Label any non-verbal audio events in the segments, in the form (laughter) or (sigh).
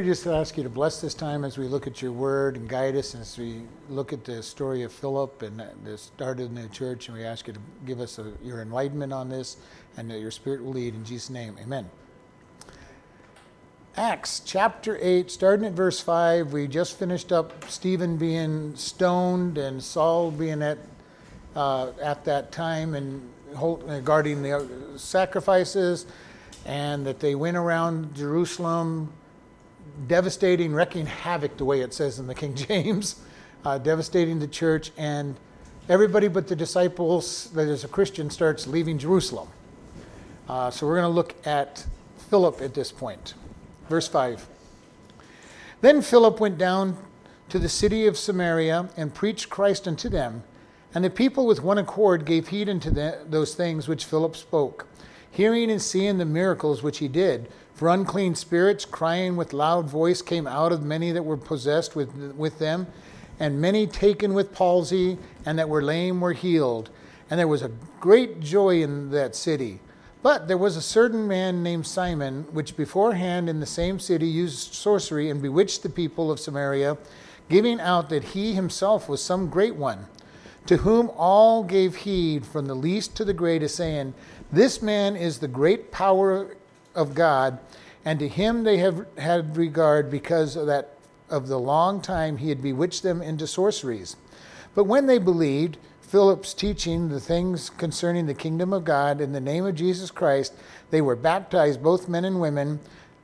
We just ask you to bless this time as we look at your word and guide us as we look at the story of Philip and the start of the church. And we ask you to give us a, your enlightenment on this and that your spirit will lead. In Jesus' name, amen. Acts chapter 8, starting at verse 5, we just finished up Stephen being stoned and Saul being at, uh, at that time and guarding the sacrifices, and that they went around Jerusalem devastating, wrecking havoc, the way it says in the King (laughs) James, uh, devastating the church, and everybody but the disciples, that is a Christian, starts leaving Jerusalem. Uh, so we're going to look at Philip at this point. Verse 5. Then Philip went down to the city of Samaria and preached Christ unto them. And the people with one accord gave heed unto the, those things which Philip spoke, hearing and seeing the miracles which he did. For unclean spirits, crying with loud voice, came out of many that were possessed with, with them, and many taken with palsy, and that were lame were healed. And there was a great joy in that city. But there was a certain man named Simon, which beforehand in the same city used sorcery and bewitched the people of Samaria, giving out that he himself was some great one, to whom all gave heed, from the least to the greatest, saying, This man is the great power of God, and to him they have had regard because of that of the long time he had bewitched them into sorceries. But when they believed Philip's teaching the things concerning the kingdom of God in the name of Jesus Christ, they were baptized, both men and women.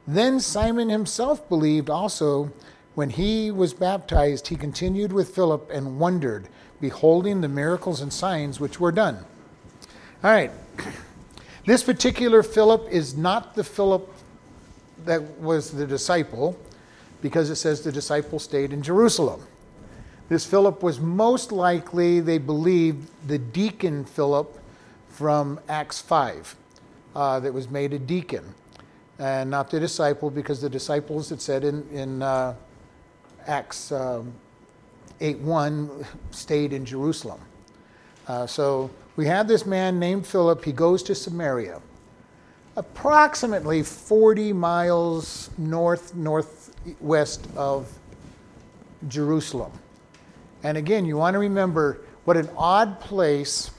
Then Simon himself believed also. When he was baptized, he continued with Philip and wondered, beholding the miracles and signs which were done. All right. (clears throat) This particular Philip is not the Philip that was the disciple, because it says the disciple stayed in Jerusalem. This Philip was most likely, they believe, the deacon Philip from Acts 5 uh, that was made a deacon, and not the disciple, because the disciples, it said in, in uh, Acts um, 8 1, stayed in Jerusalem. Uh, so we have this man named Philip. He goes to Samaria, approximately 40 miles north northwest of Jerusalem. And again, you want to remember what an odd place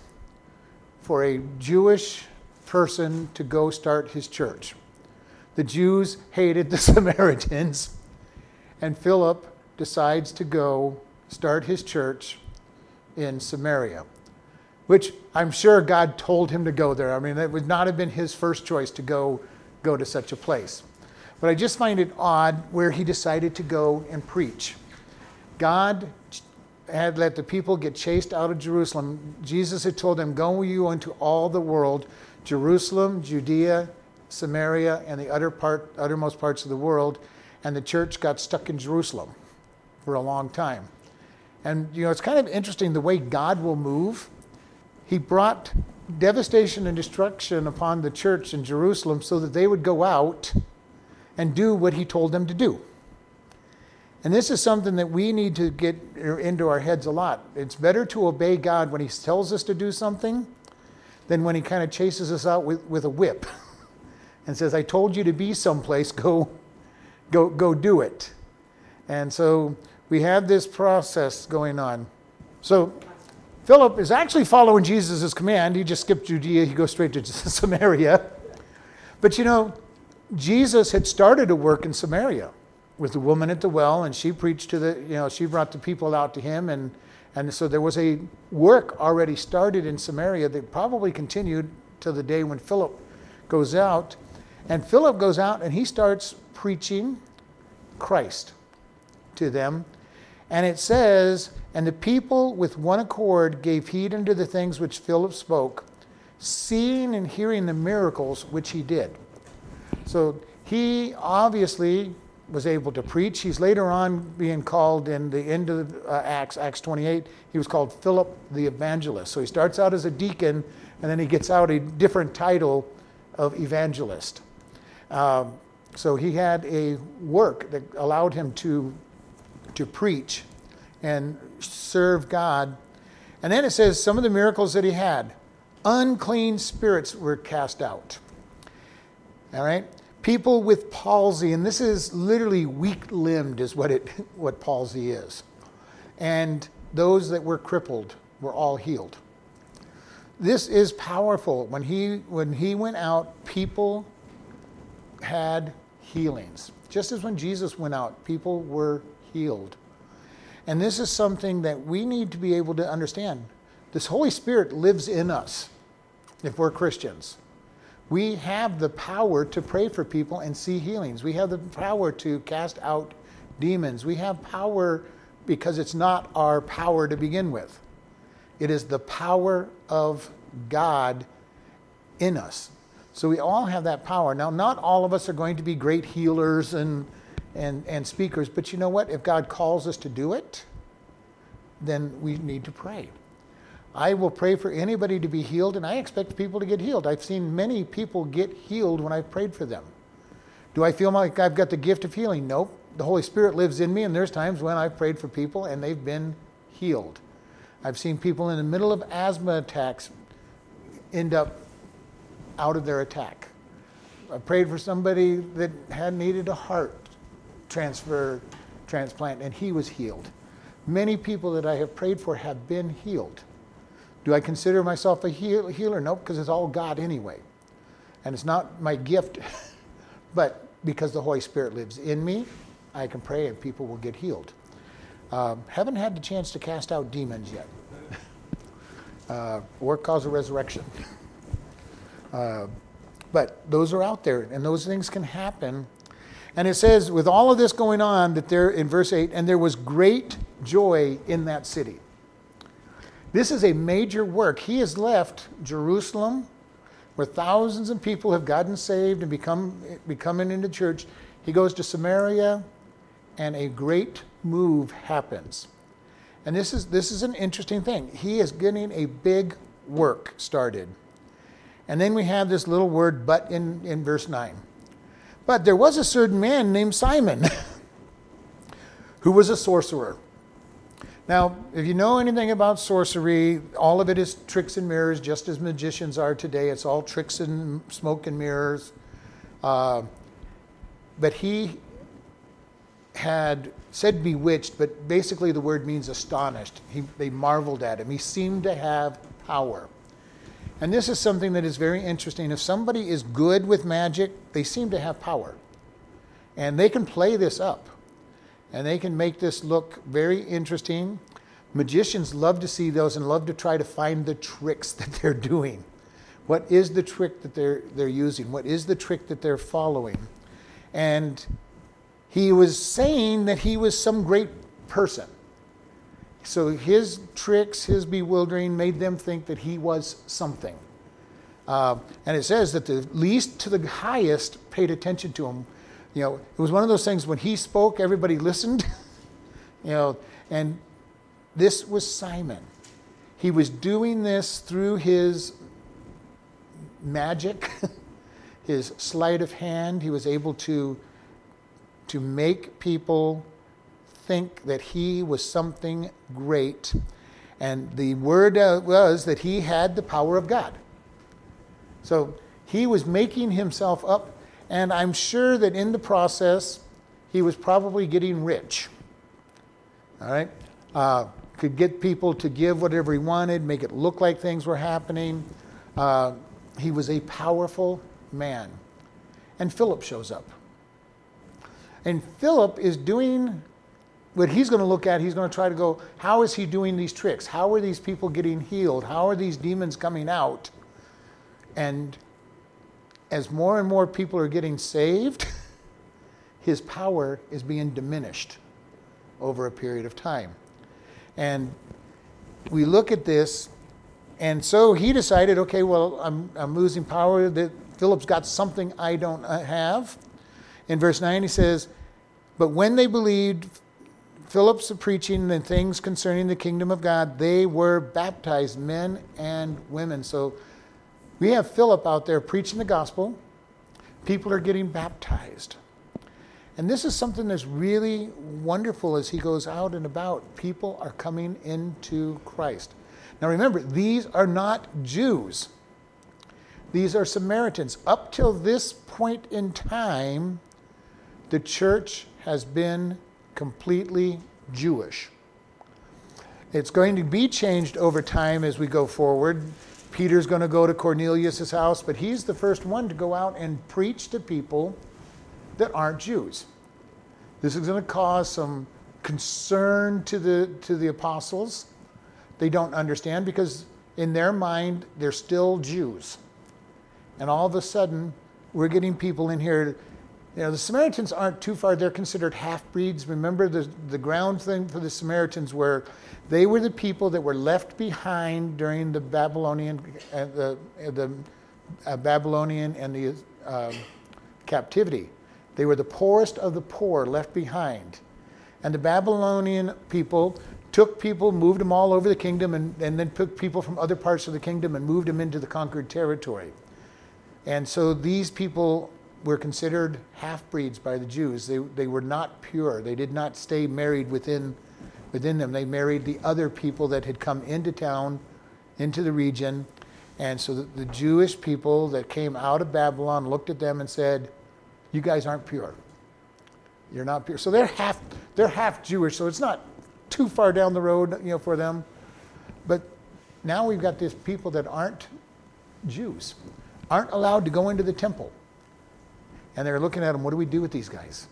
for a Jewish person to go start his church. The Jews hated the (laughs) Samaritans, and Philip decides to go start his church in Samaria which I'm sure God told him to go there. I mean, it would not have been his first choice to go, go to such a place. But I just find it odd where he decided to go and preach. God had let the people get chased out of Jerusalem. Jesus had told them, Go you into all the world, Jerusalem, Judea, Samaria, and the utter part, uttermost parts of the world. And the church got stuck in Jerusalem for a long time. And, you know, it's kind of interesting the way God will move he brought devastation and destruction upon the church in Jerusalem so that they would go out and do what he told them to do. And this is something that we need to get into our heads a lot. It's better to obey God when he tells us to do something than when he kind of chases us out with, with a whip (laughs) and says, I told you to be someplace, go, go, go do it. And so we have this process going on. So Philip is actually following Jesus' command. He just skipped Judea, he goes straight to (laughs) Samaria. But you know, Jesus had started a work in Samaria with the woman at the well, and she preached to the, you know, she brought the people out to him. And, and so there was a work already started in Samaria that probably continued till the day when Philip goes out. And Philip goes out and he starts preaching Christ to them. And it says and the people with one accord gave heed unto the things which Philip spoke, seeing and hearing the miracles which he did. So he obviously was able to preach. He's later on being called in the end of uh, Acts, Acts 28, he was called Philip the Evangelist. So he starts out as a deacon, and then he gets out a different title of evangelist. Um, so he had a work that allowed him to, to preach and serve God. And then it says some of the miracles that he had unclean spirits were cast out. All right? people with palsy, and this is literally weak limbed, is what, it, (laughs) what palsy is. And those that were crippled were all healed. This is powerful. When he, when he went out, people had healings. Just as when Jesus went out, people were healed. And this is something that we need to be able to understand. This Holy Spirit lives in us if we're Christians. We have the power to pray for people and see healings. We have the power to cast out demons. We have power because it's not our power to begin with. It is the power of God in us. So we all have that power. Now, not all of us are going to be great healers and, and, and speakers, but you know what? If God calls us to do it, then we need to pray. I will pray for anybody to be healed, and I expect people to get healed. I've seen many people get healed when I've prayed for them. Do I feel like I've got the gift of healing? Nope. The Holy Spirit lives in me, and there's times when I've prayed for people and they've been healed. I've seen people in the middle of asthma attacks end up out of their attack. I prayed for somebody that had needed a heart transfer transplant, and he was healed. Many people that I have prayed for have been healed. Do I consider myself a heal- healer? Nope, because it's all God anyway. And it's not my gift, (laughs) but because the Holy Spirit lives in me, I can pray and people will get healed. Um, haven't had the chance to cast out demons yet (laughs) uh, or cause a resurrection. (laughs) Uh, but those are out there, and those things can happen. And it says, with all of this going on, that there in verse 8, and there was great joy in that city. This is a major work. He has left Jerusalem, where thousands of people have gotten saved and become becoming into church. He goes to Samaria, and a great move happens. And this is this is an interesting thing. He is getting a big work started. And then we have this little word but in, in verse 9. But there was a certain man named Simon (laughs) who was a sorcerer. Now, if you know anything about sorcery, all of it is tricks and mirrors, just as magicians are today. It's all tricks and smoke and mirrors. Uh, but he had said bewitched, but basically the word means astonished. He, they marveled at him. He seemed to have power. And this is something that is very interesting. If somebody is good with magic, they seem to have power. And they can play this up and they can make this look very interesting. Magicians love to see those and love to try to find the tricks (laughs) that they're doing. What is the trick that they're, they're using? What is the trick that they're following? And he was saying that he was some great person. So his tricks, his bewildering, made them think that he was something. Uh, and it says that the least to the highest paid attention to him you know, it was one of those things when he spoke, everybody listened. (laughs) you know, and this was Simon. He was doing this through his magic, (laughs) his sleight of hand. He was able to, to make people think that he was something great. And the word uh, was that he had the power of God. So he was making himself up and I'm sure that in the process, he was probably getting rich. All right? Uh, could get people to give whatever he wanted, make it look like things were happening. Uh, he was a powerful man. And Philip shows up. And Philip is doing what he's going to look at. He's going to try to go, how is he doing these tricks? How are these people getting healed? How are these demons coming out? And as more and more people are getting saved, (laughs) his power is being diminished over a period of time. And we look at this, and so he decided, okay, well, I'm, I'm losing power. That Philip's got something I don't uh, have. In verse 9, he says, But when they believed Philip's preaching and things concerning the kingdom of God, they were baptized, men and women. So we have Philip out there preaching the gospel. People are getting baptized. And this is something that's really wonderful as he goes out and about. People are coming into Christ. Now remember, these are not Jews. These are Samaritans. Up till this point in time, the church has been completely Jewish. It's going to be changed over time as we go forward. Peter's going to go to Cornelius' house, but he's the first one to go out and preach to people that aren't Jews. This is going to cause some concern to the, to the apostles. They don't understand because in their mind, they're still Jews. And all of a sudden, we're getting people in here. You know, the Samaritans aren't too far. They're considered half breeds. Remember the, the ground thing for the Samaritans where they were the people that were left behind during the Babylonian, uh, the, uh, the uh, Babylonian and the um, captivity. They were the poorest of the poor left behind. And the Babylonian people took people, moved them all over the kingdom, and, and then took people from other parts of the kingdom and moved them into the conquered territory. And so these people were considered half breeds by the Jews. They, they were not pure. They did not stay married within, within them. They married the other people that had come into town, into the region. And so the, the Jewish people that came out of Babylon looked at them and said, You guys aren't pure. You're not pure. So they're half, they're half Jewish. So it's not too far down the road, you know, for them. But now we've got these people that aren't Jews, aren't allowed to go into the temple. And they're looking at them, what do we do with these guys?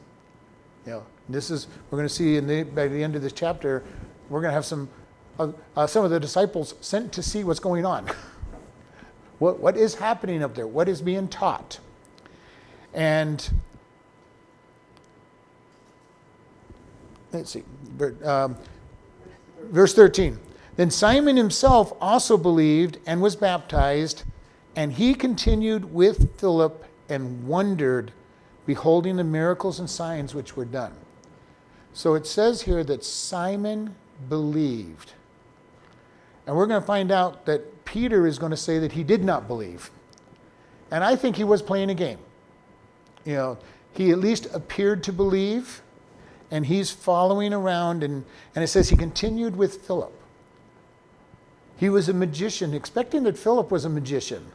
You know, this is, we're going to see in the, by the end of this chapter, we're going to have some, uh, uh, some of the disciples sent to see what's going on. (laughs) what, what is happening up there? What is being taught? And let's see, um, verse 13. Then Simon himself also believed and was baptized, and he continued with Philip and wondered, beholding the miracles and signs which were done. So it says here that Simon believed. And we're going to find out that Peter is going to say that he did not believe. And I think he was playing a game. You know, he at least appeared to believe and he's following around, and, and it says he continued with Philip. He was a magician, expecting that Philip was a magician.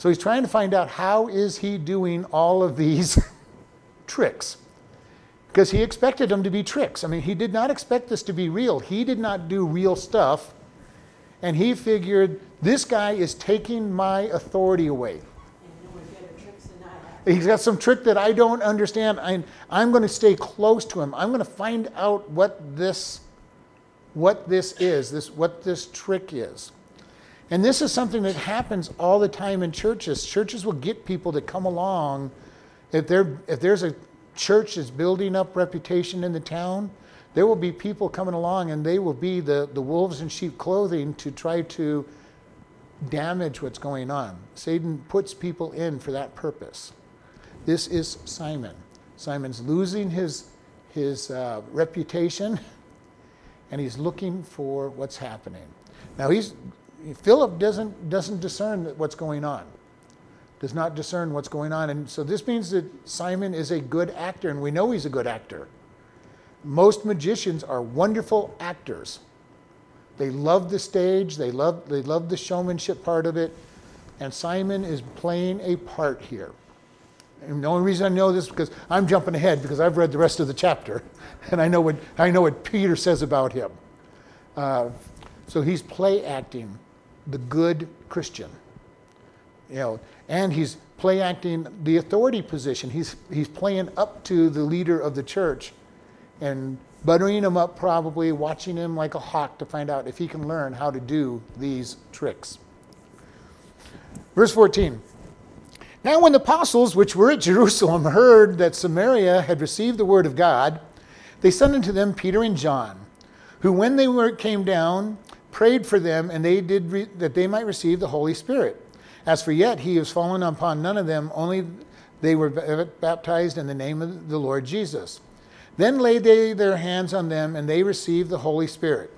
So he's trying to find out how is he doing all of these (laughs) tricks. Because he expected them to be tricks. I mean, he did not expect this to be real. He did not do real stuff. And he figured this guy is taking my authority away. He's got some trick that I don't understand. I'm, I'm going to stay close to him. I'm going to find out what this, what this is, this, what this trick is. And this is something that happens all the time in churches. Churches will get people to come along. If, there, if there's a church that's building up reputation in the town, there will be people coming along and they will be the, the wolves in sheep clothing to try to damage what's going on. Satan puts people in for that purpose. This is Simon. Simon's losing his, his uh, reputation (laughs) and he's looking for what's happening. Now, he's, Philip doesn't, doesn't discern what's going on, does not discern what's going on. And so this means that Simon is a good actor, and we know he's a good actor. Most magicians are wonderful actors. They love the stage, they love, they love the showmanship part of it, and Simon is playing a part here. And the only reason I know this is because I'm jumping ahead because I've read the rest of the chapter, (laughs) and I know what I know what Peter says about him. Uh, so he's play acting the good Christian, you know, and he's play acting the authority position. He's he's playing up to the leader of the church, and buttering him up, probably watching him like a hawk to find out if he can learn how to do these tricks. Verse 14. Now, when the apostles, which were at Jerusalem, heard that Samaria had received the word of God, they sent unto them Peter and John, who, when they were, came down, prayed for them, and they did re- that they might receive the Holy Spirit. As for yet, he has fallen upon none of them; only they were baptized in the name of the Lord Jesus. Then laid they their hands on them, and they received the Holy Spirit.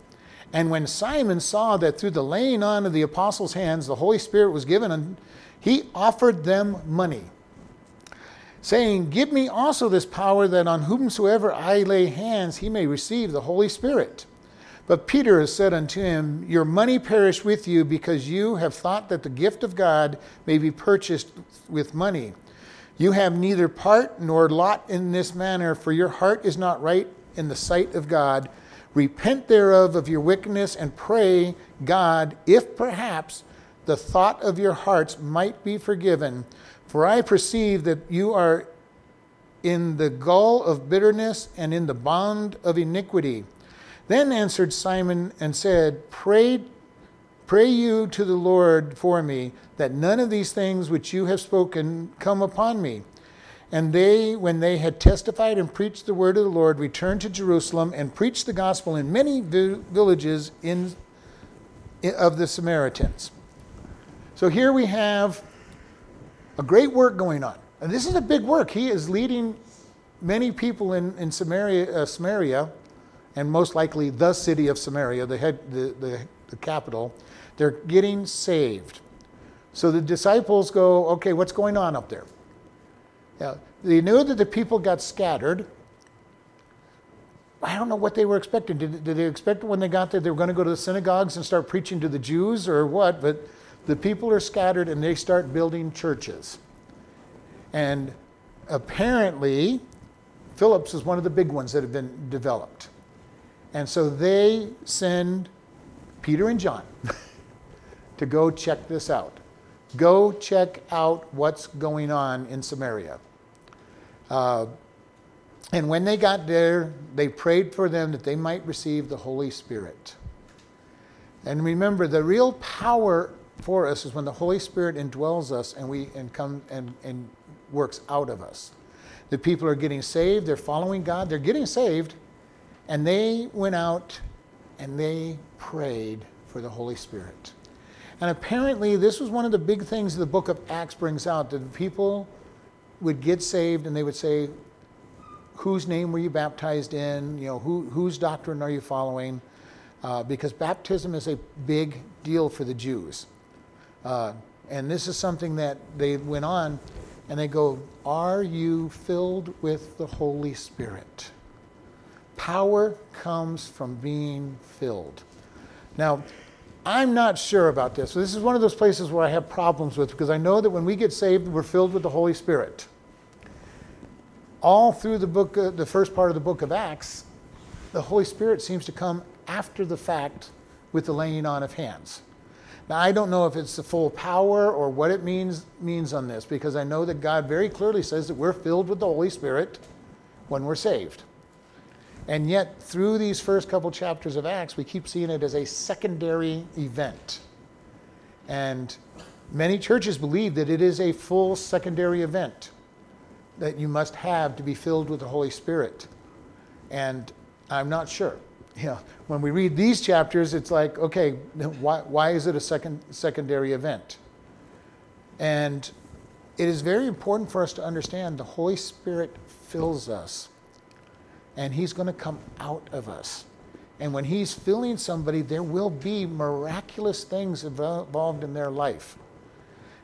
And when Simon saw that through the laying on of the apostles' hands the Holy Spirit was given he offered them money, saying, Give me also this power that on whomsoever I lay hands he may receive the Holy Spirit. But Peter has said unto him, Your money perish with you, because you have thought that the gift of God may be purchased with money. You have neither part nor lot in this manner, for your heart is not right in the sight of God. Repent thereof of your wickedness, and pray God, if perhaps the thought of your hearts might be forgiven. For I perceive that you are in the gall of bitterness and in the bond of iniquity. Then answered Simon and said, Pray, pray you to the Lord for me, that none of these things which you have spoken come upon me. And they, when they had testified and preached the word of the Lord, returned to Jerusalem and preached the gospel in many villages in, of the Samaritans. So here we have a great work going on. And this is a big work. He is leading many people in, in Samaria, uh, Samaria and most likely the city of Samaria, the, head, the, the, the capital, they're getting saved. So the disciples go, okay, what's going on up there? Yeah, they knew that the people got scattered. I don't know what they were expecting. Did, did they expect when they got there they were going to go to the synagogues and start preaching to the Jews or what? But the people are scattered and they start building churches. And apparently, Philip's is one of the big ones that have been developed. And so they send Peter and John (laughs) to go check this out. Go check out what's going on in Samaria. Uh, and when they got there, they prayed for them that they might receive the Holy Spirit. And remember, the real power for us is when the Holy Spirit indwells us and we and come and, and works out of us. The people are getting saved, they're following God, they're getting saved, and they went out and they prayed for the Holy Spirit. And apparently, this was one of the big things the book of Acts brings out that people would get saved and they would say, Whose name were you baptized in? You know, who, whose doctrine are you following? Uh, because baptism is a big deal for the Jews. Uh, and this is something that they went on and they go, Are you filled with the Holy Spirit? Power comes from being filled. Now, I'm not sure about this. This is one of those places where I have problems with because I know that when we get saved, we're filled with the Holy Spirit. All through the book, uh, the first part of the book of Acts, the Holy Spirit seems to come after the fact with the laying on of hands. Now I don't know if it's the full power or what it means means on this because I know that God very clearly says that we're filled with the Holy Spirit when we're saved. And yet, through these first couple chapters of Acts, we keep seeing it as a secondary event. And many churches believe that it is a full secondary event that you must have to be filled with the Holy Spirit. And I'm not sure. (laughs) You know, when we read these chapters, it's like, okay, why, why is it a second, secondary event? And it is very important for us to understand the Holy Spirit fills us and He's going to come out of us. And when He's filling somebody, there will be miraculous things involved in their life.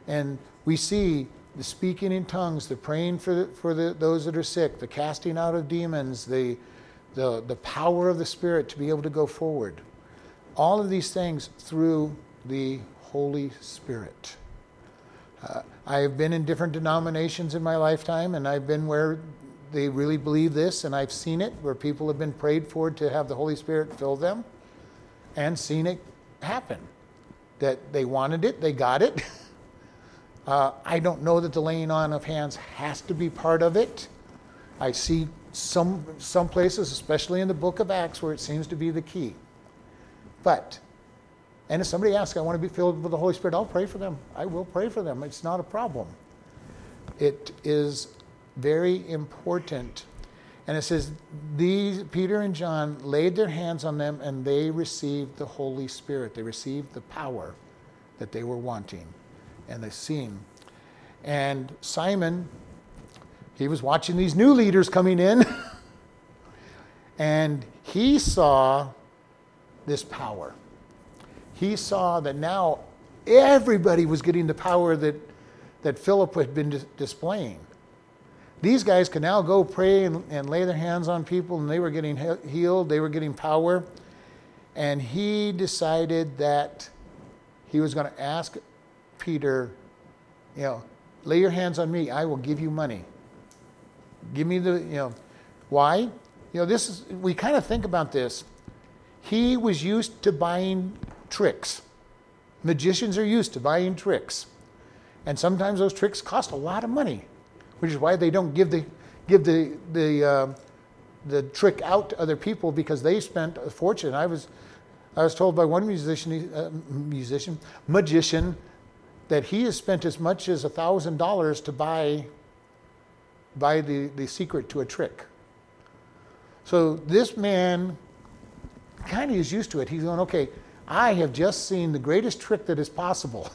And we see the speaking in tongues, the praying for, the, for the, those that are sick, the casting out of demons, the, the, the power of the Spirit to be able to go forward. All of these things through the Holy Spirit. Uh, I have been in different denominations in my lifetime, and I've been where they really believe this, and I've seen it where people have been prayed for to have the Holy Spirit fill them and seen it happen. That they wanted it, they got it. (laughs) Uh, I don't know that the laying on of hands has to be part of it. I see some, some places, especially in the book of Acts, where it seems to be the key. But, and if somebody asks, I want to be filled with the Holy Spirit, I'll pray for them. I will pray for them. It's not a problem. It is very important. And it says, these, Peter and John laid their hands on them and they received the Holy Spirit. They received the power that they were wanting and they seen. And Simon, he was watching these new leaders coming in (laughs) and he saw this power. He saw that now everybody was getting the power that, that Philip had been displaying. These guys could now go pray and, and lay their hands on people, and they were getting healed, they were getting power. And he decided that he was going to ask Peter, you know, lay your hands on me, I will give you money. Give me the, you know, why? You know, this is, we kind of think about this. He was used to buying tricks. Magicians are used to buying tricks. And sometimes those tricks cost a lot of money, which is why they don't give the, give the, the, uh, the trick out to other people because they spent a fortune. I was, I was told by one musician, uh, musician, magician, that he has spent as much as $1,000 to buy, buy the, the secret to a trick. So this man kind of is used to it. He's going, okay, I have just seen the greatest trick that is possible.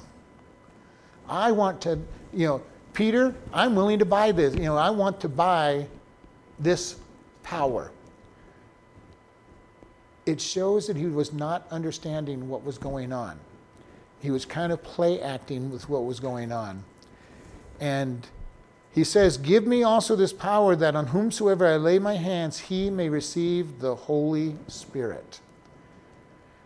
I want to, you know, Peter, I'm willing to buy this. You know, I want to buy this power. It shows that he was not understanding what was going on. He was kind of play acting with what was going on. And he says, Give me also this power that on whomsoever I lay my hands, he may receive the Holy Spirit.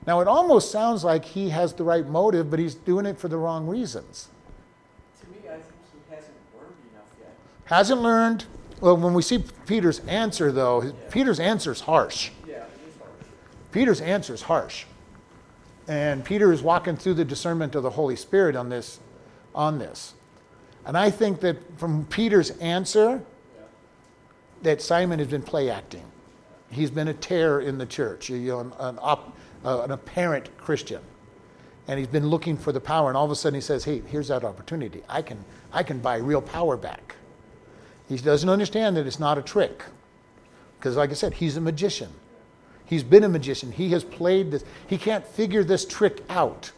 Now, it almost sounds like he has the right motive, but he's doing it for the wrong reasons. To me, I think he hasn't learned enough yet. Hasn't learned. Well, when we see Peter's answer, though, Yeah. Peter's answer is harsh. Yeah, hard. Peter's answer is harsh. And Peter is walking through the discernment of the Holy Spirit on this. On this. And I think that from Peter's answer, Yeah. that Simon has been play acting. He's been a terror in the church, you know, an, an, op, uh, an apparent Christian. And he's been looking for the power, and all of a sudden he says, Hey, here's that opportunity. I can, I can buy real power back. He doesn't understand that it's not a trick. Because, like I said, he's a magician. He's been a magician. He has played this. He can't figure this trick out.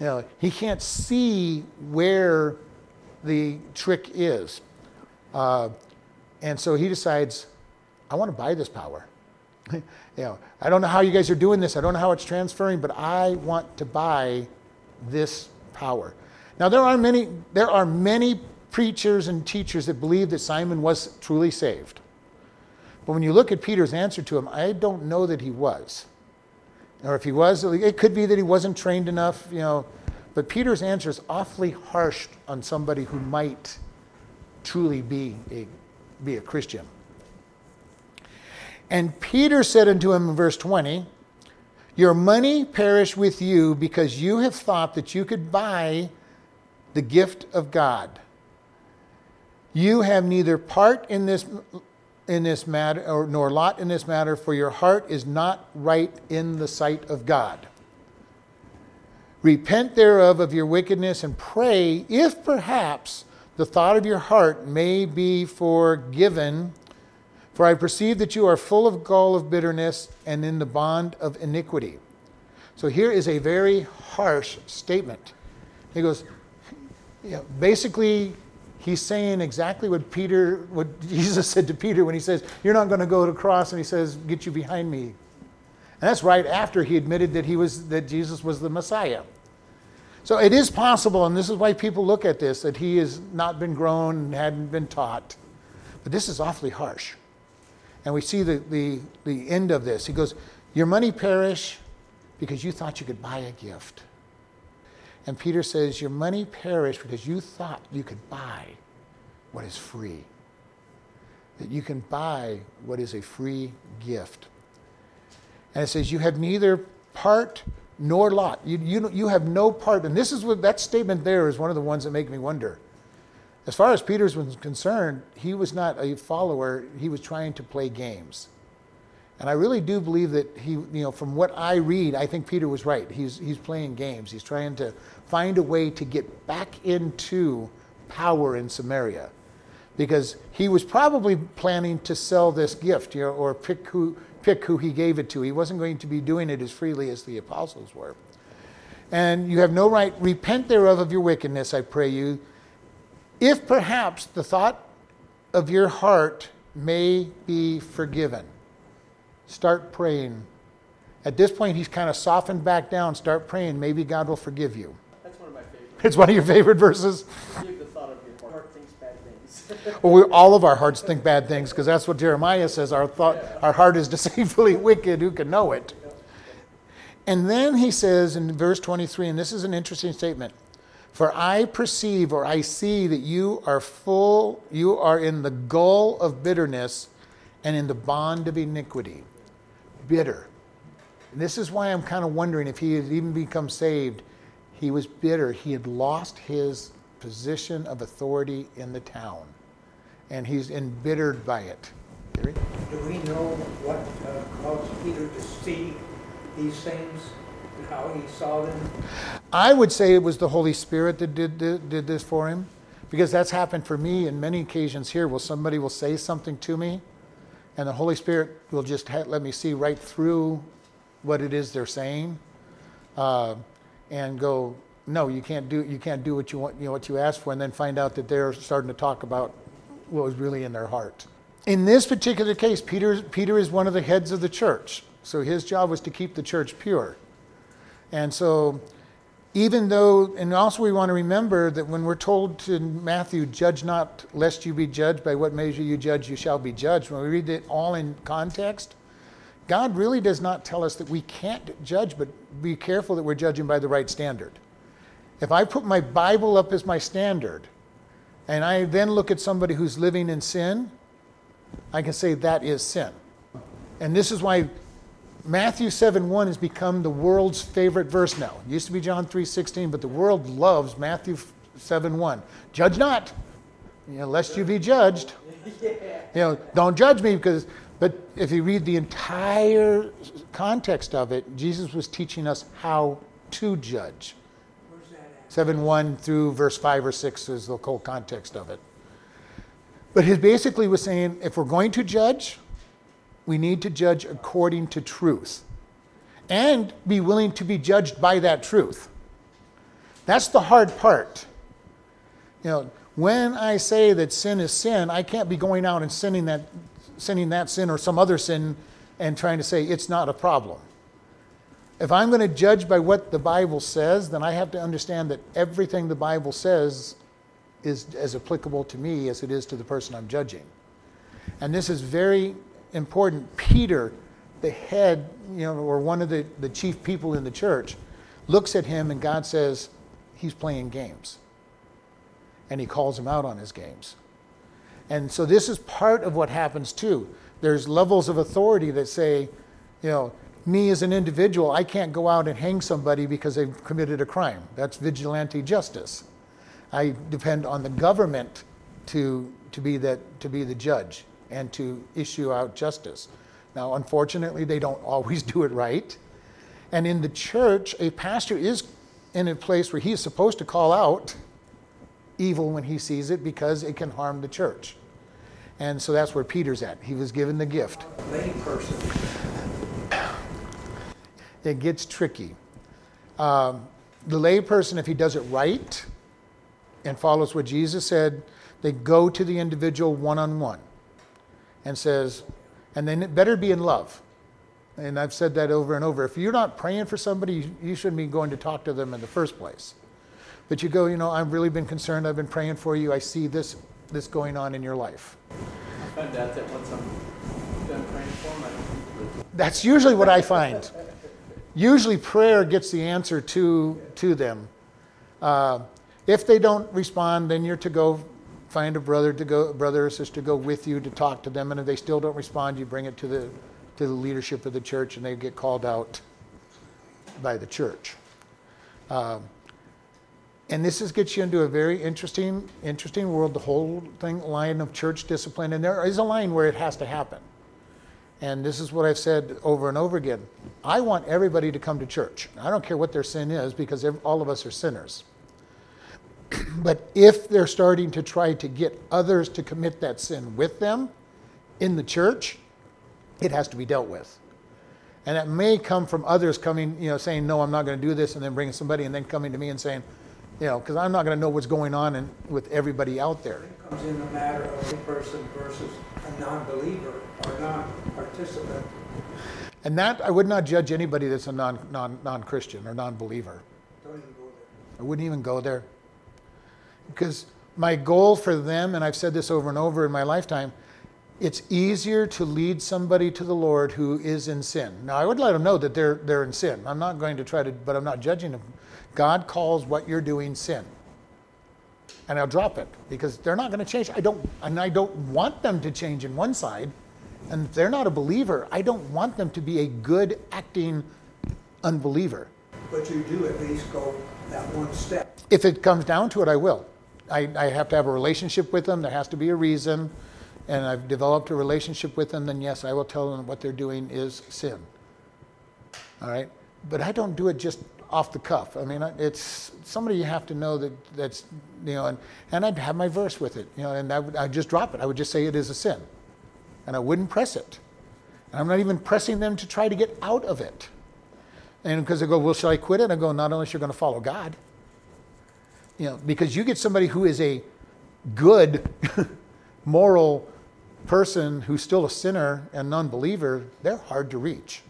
You know, he can't see where the trick is. Uh, and so he decides, I want to buy this power. (laughs) you know, I don't know how you guys are doing this. I don't know how it's transferring, but I want to buy this power. Now there are many there are many preachers and teachers that believe that Simon was truly saved. But when you look at Peter's answer to him, I don't know that he was. Or if he was, it could be that he wasn't trained enough, you know. But Peter's answer is awfully harsh on somebody who might truly be a, be a Christian. And Peter said unto him in verse 20, Your money perish with you because you have thought that you could buy the gift of God. You have neither part in this in this matter or nor lot in this matter for your heart is not right in the sight of God. Repent thereof of your wickedness and pray if perhaps the thought of your heart may be forgiven for I perceive that you are full of gall of bitterness and in the bond of iniquity. So here is a very harsh statement. He goes, basically, he's saying exactly what Peter, what (laughs) Jesus said to Peter when he says, You're not going to go to the cross, and he says, Get you behind me. And that's right after he admitted that he was that Jesus was the Messiah. So it is possible, and this is why people look at this, that he has not been grown and hadn't been taught. But this is awfully harsh. And we see the, the, the end of this. He goes, Your money perish because you thought you could buy a gift. And Peter says, Your money perished because you thought you could buy what is free. That you can buy what is a free gift. And it says, You have neither part nor lot. You, you, you have no part. And this is what that statement there is one of the ones that make me wonder. As far as Peter's was concerned, he was not a follower, he was trying to play games. And I really do believe that he, you know, from what I read, I think Peter was right. He's, he's playing games. He's trying to find a way to get back into power in Samaria. Because he was probably planning to sell this gift you know, or pick who, pick who he gave it to. He wasn't going to be doing it as freely as the apostles were. And you have no right, repent thereof of your wickedness, I pray you, if perhaps the thought of your heart may be forgiven. Start praying. At this point, he's kind of softened back down. Start praying. Maybe God will forgive you. That's one of my favorites. It's one of your favorite verses. The thought of your heart thinks bad things. (laughs) Well, we, all of our hearts think bad things because that's what Jeremiah says. Our thought, our heart is (laughs) deceitfully wicked. Who can know it? And then he says in verse 23, and this is an interesting statement For I perceive or I see that you are full, you are in the gall of bitterness and in the bond of iniquity. Bitter. And this is why I'm kind of wondering if he had even become saved. He was bitter. He had lost his position of authority in the town, and he's embittered by it. Do we know what uh, caused Peter to see these things and how he saw them? I would say it was the Holy Spirit that did, did, did this for him, because that's happened for me in many occasions here where somebody will say something to me, and the Holy Spirit will just ha- let me see right through what it is they're saying, uh, and go, no, you can't do you can't do what you want, you know, what you asked for, and then find out that they're starting to talk about what was really in their heart. In this particular case, Peter Peter is one of the heads of the church, so his job was to keep the church pure, and so. Even though, and also we want to remember that when we're told to Matthew, judge not lest you be judged, by what measure you judge, you shall be judged. When we read it all in context, God really does not tell us that we can't judge, but be careful that we're judging by the right standard. If I put my Bible up as my standard, and I then look at somebody who's living in sin, I can say that is sin. And this is why Matthew 7 1 has become the world's favorite verse now. It used to be John 3 16, but the world loves Matthew 7 1. Judge not, you know, lest you be judged. (laughs) You know, don't judge me because, but if you read the entire context of it, Jesus was teaching us how to judge. Where's that at? 7 1 through verse 5 or 6 is the whole context of it. But he basically was saying if we're going to judge, we need to judge according to truth and be willing to be judged by that truth. That's the hard part. You know, when I say that sin is sin, I can't be going out and sinning that, sinning that sin or some other sin and trying to say it's not a problem. If I'm going to judge by what the Bible says, then I have to understand that everything the Bible says is as applicable to me as it is to the person I'm judging. And this is very important. Peter, the head, you know, or one of the, the chief people in the church, looks at him and God says, He's playing games. And he calls him out on his games. And so this is part of what happens too. There's levels of authority that say, you know, me as an individual, I can't go out and hang somebody because they've committed a crime. That's vigilante justice. I depend on the government to, to, be, that, to be the judge and to issue out justice. Now, unfortunately, they don't always do it right. And in the church, a pastor is in a place where he is supposed to call out evil when he sees it because it can harm the church. And so that's where Peter's at. He was given the gift. Lay person. It gets tricky. Um, the layperson, if he does it right and follows what Jesus said, they go to the individual one on one and says, and then it better be in love. And I've said that over and over. If you're not praying for somebody, you shouldn't be going to talk to them in the first place. But you go, you know, I've really been concerned. I've been praying for you. I see this this going on in your life. I find out that once I'm done praying for them, That's usually what I find. Usually, prayer gets the answer to to them. Uh, if they don't respond, then you're to go find a brother to go, brother or sister to go with you to talk to them. And if they still don't respond, you bring it to the to the leadership of the church, and they get called out by the church. Um, and this is, gets you into a very interesting, interesting world. The whole thing line of church discipline, and there is a line where it has to happen. And this is what I've said over and over again. I want everybody to come to church. I don't care what their sin is because all of us are sinners. But if they're starting to try to get others to commit that sin with them in the church, it has to be dealt with. And it may come from others coming, you know, saying, no, I'm not going to do this, and then bringing somebody, and then coming to me and saying, you know, because I'm not going to know what's going on in, with everybody out there. It comes in the matter of a person versus a non-believer or non-participant. And that, I would not judge anybody that's a non, non, non-Christian or non-believer. Don't even go there. I wouldn't even go there. Because my goal for them, and I've said this over and over in my lifetime, it's easier to lead somebody to the Lord who is in sin. Now, I would let them know that they're, they're in sin. I'm not going to try to, but I'm not judging them. God calls what you're doing sin. And I'll drop it because they're not going to change. I don't, and I don't want them to change in one side. And if they're not a believer, I don't want them to be a good acting unbeliever. But you do at least go that one step. If it comes down to it, I will. I, I have to have a relationship with them. There has to be a reason. And I've developed a relationship with them, then yes, I will tell them what they're doing is sin. All right? But I don't do it just off the cuff. I mean, it's somebody you have to know that that's, you know, and, and I'd have my verse with it, you know, and I would, I'd just drop it. I would just say it is a sin. And I wouldn't press it. And I'm not even pressing them to try to get out of it. And because they go, well, shall I quit it? I go, not unless you're going to follow God. You know, because you get somebody who is a good, (laughs) moral person who's still a sinner and non-believer, they're hard to reach.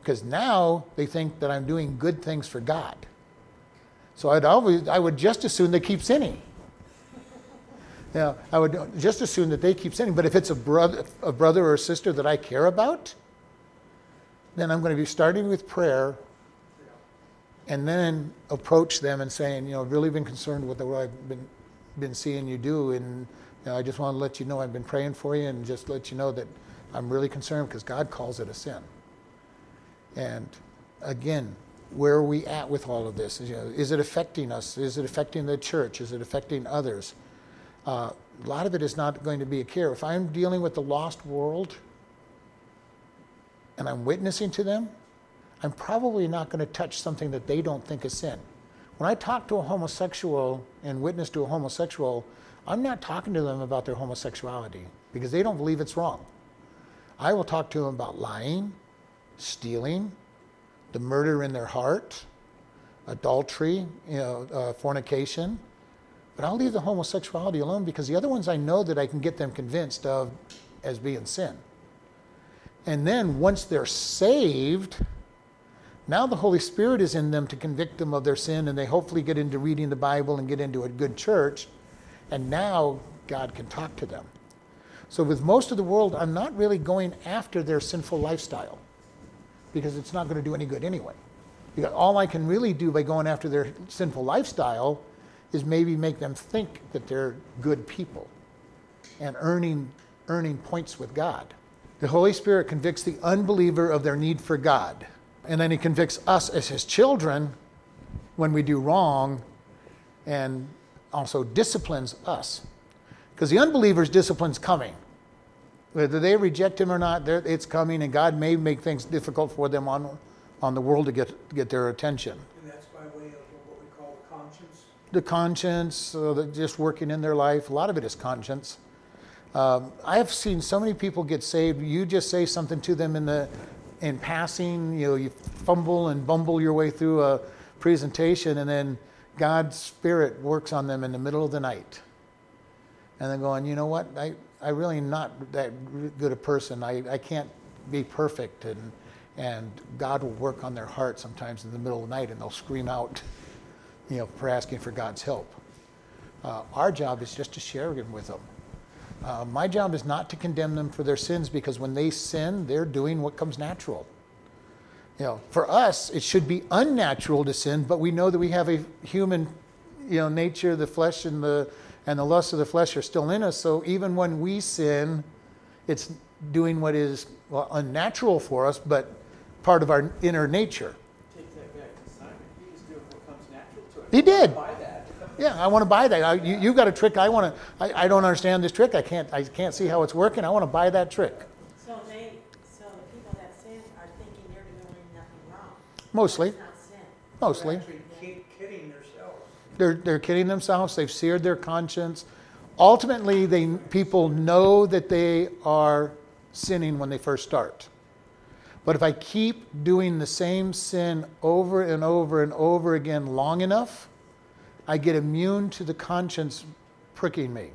Because now they think that I'm doing good things for God. So I'd always, I would just assume they keep sinning. Now, I would just assume that they keep sinning. But if it's a brother, a brother or a sister that I care about, then I'm going to be starting with prayer and then approach them and saying, you know, I've really been concerned with what I've been, been seeing you do. And you know, I just want to let you know I've been praying for you and just let you know that I'm really concerned because God calls it a sin. And again, where are we at with all of this? You know, is it affecting us? Is it affecting the church? Is it affecting others? Uh, a lot of it is not going to be a care. If I'm dealing with the lost world and I'm witnessing to them, I'm probably not going to touch something that they don't think is sin. When I talk to a homosexual and witness to a homosexual, I'm not talking to them about their homosexuality because they don't believe it's wrong. I will talk to them about lying, stealing, the murder in their heart, adultery, you know, uh, fornication. But I'll leave the homosexuality alone because the other ones I know that I can get them convinced of as being sin. And then once they're saved, now the Holy Spirit is in them to convict them of their sin, and they hopefully get into reading the Bible and get into a good church. And now God can talk to them. So, with most of the world, I'm not really going after their sinful lifestyle because it's not going to do any good anyway. Because all I can really do by going after their sinful lifestyle is maybe make them think that they're good people and earning, earning points with God. The Holy Spirit convicts the unbeliever of their need for God. And then He convicts us as His children when we do wrong and also disciplines us. Because the unbeliever's discipline's coming. Whether they reject him or not, it's coming, and God may make things difficult for them on, on the world to get, to get their attention. And that's by way of what we call the conscience? The conscience, uh, just working in their life. A lot of it is conscience. Um, I have seen so many people get saved. You just say something to them in the in passing, you know, you fumble and bumble your way through a presentation, and then God's Spirit works on them in the middle of the night. And then going, you know what? I, I really not that good a person. I, I can't be perfect. And, and God will work on their heart sometimes in the middle of the night and they'll scream out, you know, for asking for God's help. Uh, our job is just to share it with them. Uh, my job is not to condemn them for their sins because when they sin, they're doing what comes natural. You know, for us, it should be unnatural to sin, but we know that we have a human, you know, nature, the flesh and the and the lusts of the flesh are still in us. So even when we sin, it's doing what is well, unnatural for us, but part of our inner nature. Take that back. Simon, he is doing what comes natural to him. He did. Buy that. Yeah, I want to buy that. I, you, you got a trick. I want to. I, I don't understand this trick. I can't. I can't see how it's working. I want to buy that trick. So they, so the people that sin are thinking they're doing nothing wrong. Mostly, It's not sin. mostly. They're actually kidding themselves. They're, they're kidding themselves. They've seared their conscience. Ultimately, they, people know that they are sinning when they first start. But if I keep doing the same sin over and over and over again long enough, I get immune to the conscience pricking me.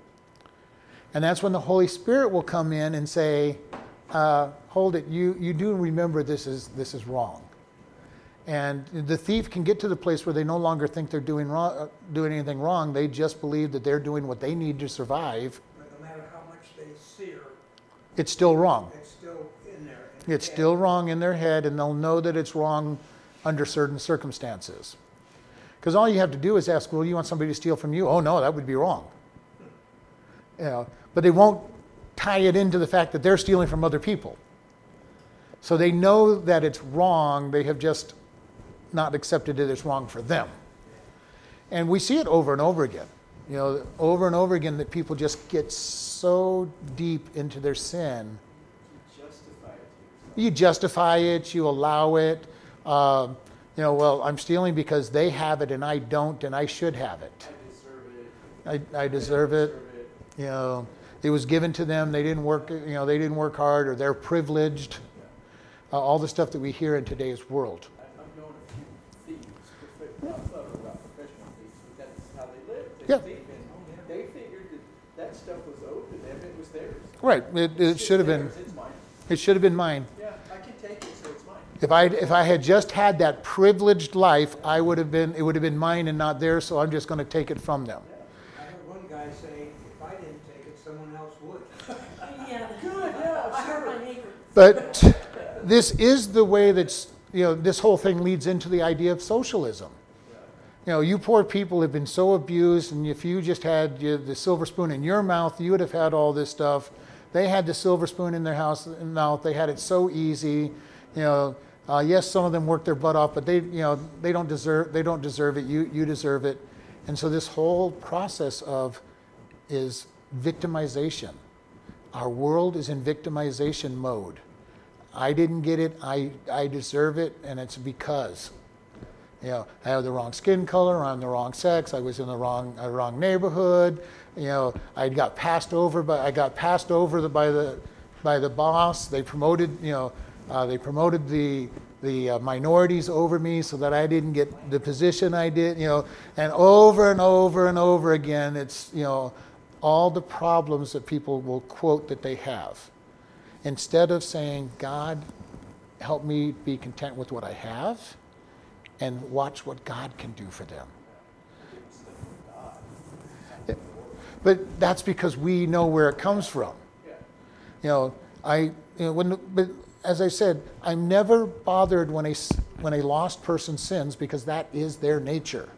And that's when the Holy Spirit will come in and say, uh, hold it, you, you do remember this is, this is wrong. And the thief can get to the place where they no longer think they're doing, wrong, uh, doing anything wrong. They just believe that they're doing what they need to survive. But no matter how much they sear, it's still wrong. It's still in there. It's still wrong in their head, and they'll know that it's wrong under certain circumstances. Because all you have to do is ask, well, you want somebody to steal from you? Oh, no, that would be wrong. You know, but they won't tie it into the fact that they're stealing from other people. So they know that it's wrong, they have just not accepted it as wrong for them. And we see it over and over again. You know, over and over again that people just get so deep into their sin You justify it you justify it, you allow it. Um, you know, well, I'm stealing because they have it and I don't, and I should have it. I deserve it. I, I deserve it. You know, it was given to them. They didn't work. You know, they didn't work hard, or they're privileged. Uh, all the stuff that we hear in today's world. I- I've known a few thieves, profe- not not- not professional thieves, but that's how they live. They Yeah. They figured that that stuff was owed to them, it was theirs. Right. It, it should have been. It's mine. It should have been mine. Yeah, I can take it, so it's mine. If I if I had just had that privileged life, I would have been. It would have been mine and not theirs. So I'm just going to take it from them. I heard one guy say, if I didn't take it, someone else would. (laughs) Yeah. Good, yeah, I heard sure. my neighbor. But this is the way that's, you know, this whole thing leads into the idea of socialism. You know, you poor people have been so abused, and if you just had you, the silver spoon in your mouth, you would have had all this stuff. They had the silver spoon in their house mouth. They had it so easy. You know, uh, yes, some of them work their butt off, but they, you know, they don't deserve. They don't deserve it. You, you deserve it. And so this whole process of is victimization. Our world is in victimization mode. I didn't get it, I, I deserve it, and it's because. You know, I have the wrong skin color, I'm the wrong sex, I was in the wrong, uh, wrong neighborhood, you know, I got passed over, by, I got passed over the, by, the, by the boss. They promoted, you know, uh, they promoted the, the uh, minorities over me so that I didn't get the position I did, you know, and over and over and over again, it's, you know, all the problems that people will quote that they have instead of saying, God, help me be content with what I have and watch what God can do for them. But that's because we know where it comes from. You know, I, you know, when, but as I said, I'm never bothered when a, when a lost person sins because that is their nature.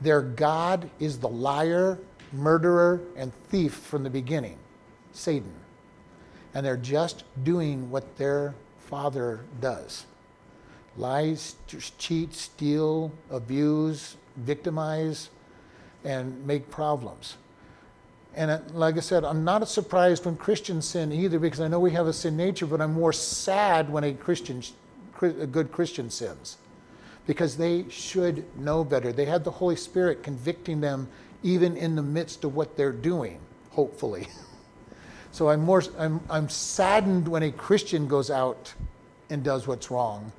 Their God is the liar, murderer, and thief from the beginning, Satan. And they're just doing what their father does lies, cheat, steal, abuse, victimize, and make problems. And uh, like I said, I'm not surprised when Christians sin either because I know we have a sin nature, but I'm more sad when a Christian, a good Christian sins because they should know better. They have the Holy Spirit convicting them even in the midst of what they're doing, hopefully. (laughs) So I'm more I'm, I'm saddened when a Christian goes out and does what's wrong.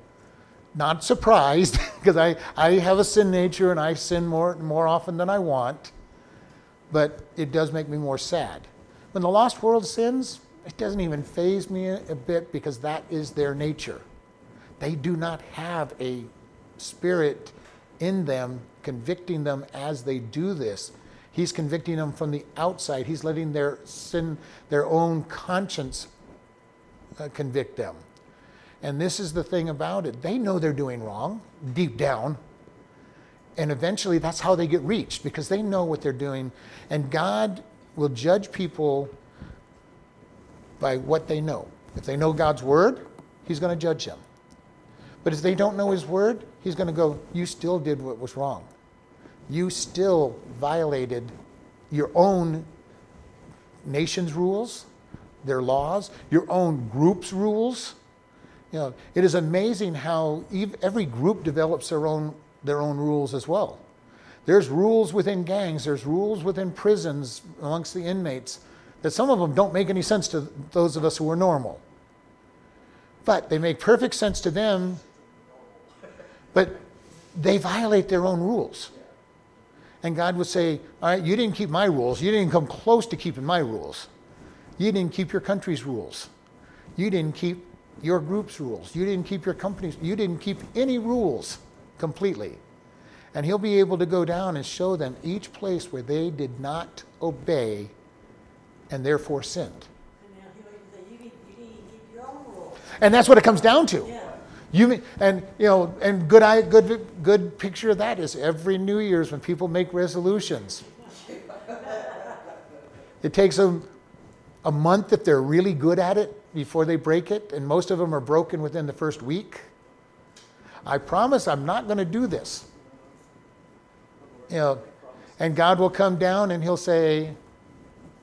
Not surprised (laughs) because I, I have a sin nature and I sin more more often than I want but it does make me more sad. When the lost world sins, it doesn't even faze me a, bit because that is their nature. They do not have a spirit in them convicting them as they do this. He's convicting them from the outside. He's letting their sin, their own conscience uh, convict them. And this is the thing about it. They know they're doing wrong deep down. And eventually that's how they get reached because they know what they're doing. And God will judge people by what they know. If they know God's word, He's going to judge them. But if they don't know His word, He's going to go, You still did what was wrong. You still violated your own nation's rules, their laws, your own group's rules. You know, it is amazing how every group develops their own their own rules as well. There's rules within gangs, there's rules within prisons amongst the inmates that some of them don't make any sense to those of us who are normal. But they make perfect sense to them, but they violate their own rules. And God would say, All right, you didn't keep my rules. You didn't come close to keeping my rules. You didn't keep your country's rules. You didn't keep your group's rules. You didn't keep your company's. You didn't keep any rules completely. And he'll be able to go down and show them each place where they did not obey and therefore sinned. And now he'll even say, you And that's what it comes down to. Yeah. You and you know, and good eye, good good picture of that is every New Year's when people make resolutions. It takes them a month if they're really good at it before they break it, and most of them are broken within the first week. I promise I'm not going to do this. You know, and God will come down and He'll say,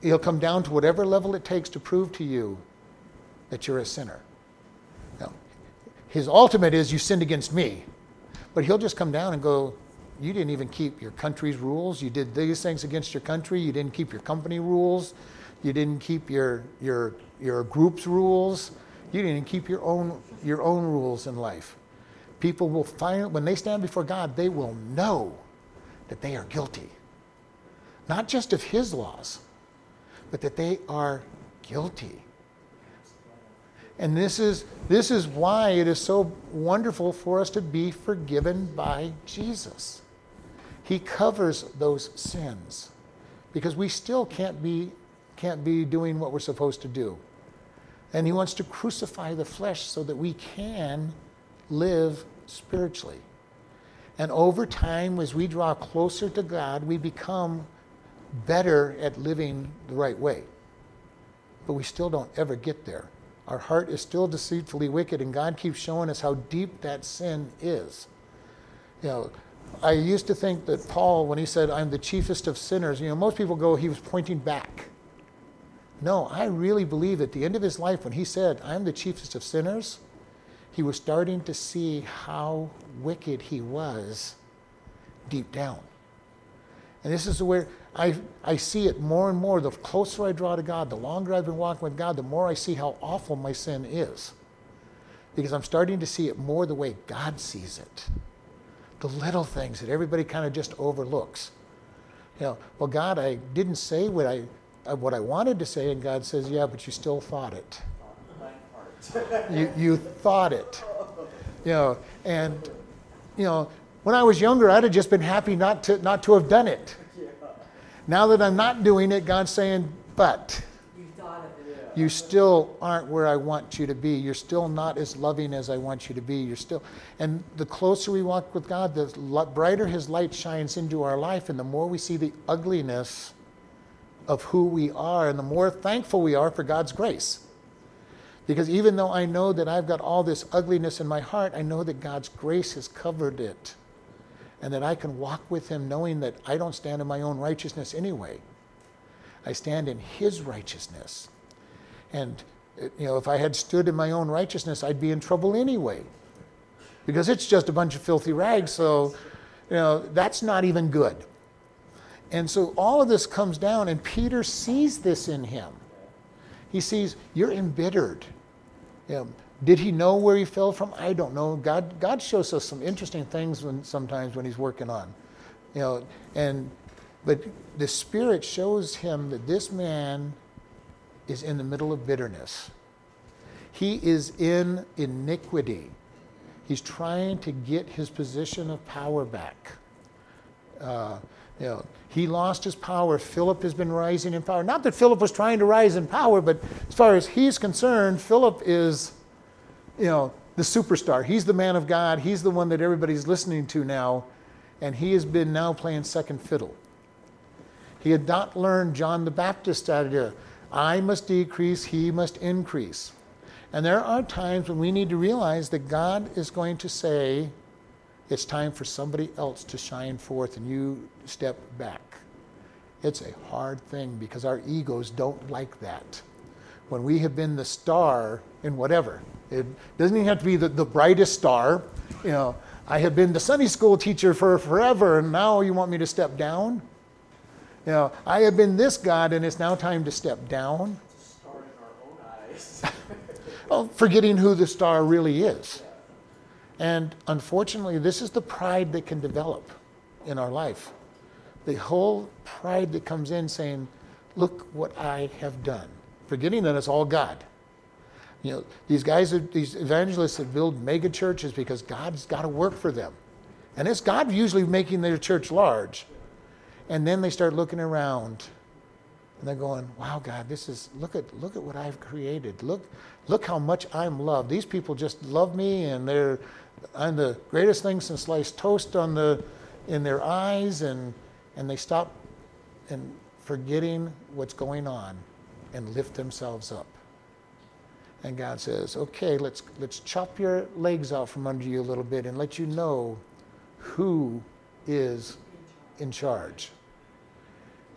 He'll come down to whatever level it takes to prove to you that you're a sinner. Now, his ultimate is you sinned against me. But he'll just come down and go, You didn't even keep your country's rules. You did these things against your country. You didn't keep your company rules. You didn't keep your, your, your group's rules. You didn't keep your own, your own rules in life. People will find, when they stand before God, they will know that they are guilty. Not just of his laws, but that they are guilty. And this is, this is why it is so wonderful for us to be forgiven by Jesus. He covers those sins because we still can't be, can't be doing what we're supposed to do. And He wants to crucify the flesh so that we can live spiritually. And over time, as we draw closer to God, we become better at living the right way. But we still don't ever get there. Our heart is still deceitfully wicked, and God keeps showing us how deep that sin is. You know, I used to think that Paul, when he said, I'm the chiefest of sinners, you know, most people go, he was pointing back. No, I really believe at the end of his life, when he said, I'm the chiefest of sinners, he was starting to see how wicked he was deep down. And this is where I, I see it more and more. The closer I draw to God, the longer I've been walking with God, the more I see how awful my sin is. Because I'm starting to see it more the way God sees it. The little things that everybody kind of just overlooks. You know, well, God, I didn't say what I, what I wanted to say, and God says, yeah, but you still thought it. You, you thought it. You know, and, you know, when I was younger, I'd have just been happy not to, not to have done it. Now that I'm not doing it, God's saying, but You still aren't where I want you to be. You're still not as loving as I want you to be. You're still, and the closer we walk with God, the brighter His light shines into our life, and the more we see the ugliness of who we are, and the more thankful we are for God's grace. Because even though I know that I've got all this ugliness in my heart, I know that God's grace has covered it. And that I can walk with Him knowing that I don't stand in my own righteousness anyway. I stand in His righteousness. And, you know, if I had stood in my own righteousness, I'd be in trouble anyway. Because it's just a bunch of filthy rags, so, you know, that's not even good. And so all of this comes down, and Peter sees this in him. He sees, you're embittered. You know, did he know where he fell from? I don't know. God, God shows us some interesting things when, sometimes when he's working on. You know, and but the Spirit shows him that this man is in the middle of bitterness. He is in iniquity. He's trying to get his position of power back. Uh, you know, he lost his power. Philip has been rising in power. Not that Philip was trying to rise in power, but as far as he's concerned, Philip is, you know, the superstar. He's the man of God. He's the one that everybody's listening to now, and he has been now playing second fiddle. He had not learned John the Baptist idea. I must decrease, he must increase. And there are times when we need to realize that God is going to say, it's time for somebody else to shine forth and you step back. It's a hard thing because our egos don't like that. When we have been the star in whatever, it doesn't even have to be the, the brightest star. You know, I have been the Sunday school teacher for forever and now you want me to step down? You know, I have been this God and it's now time to step down. Star in our own eyes. (laughs) Well, forgetting who the star really is. And unfortunately, this is the pride that can develop in our life. The whole pride that comes in saying, Look what I have done, forgetting that it's all God. You know, these guys, these evangelists that build mega churches because God's got to work for them. And it's God usually making their church large. And then they start looking around And they're going, wow, God, this is, look at, look at what I've created. Look, look how much I'm loved. These people just love me and they're, I'm the greatest thing since sliced toast on the, in their eyes. And, and they stop and forgetting what's going on and lift themselves up. And God says, okay, let's, let's chop your legs out from under you a little bit and let you know who is in charge.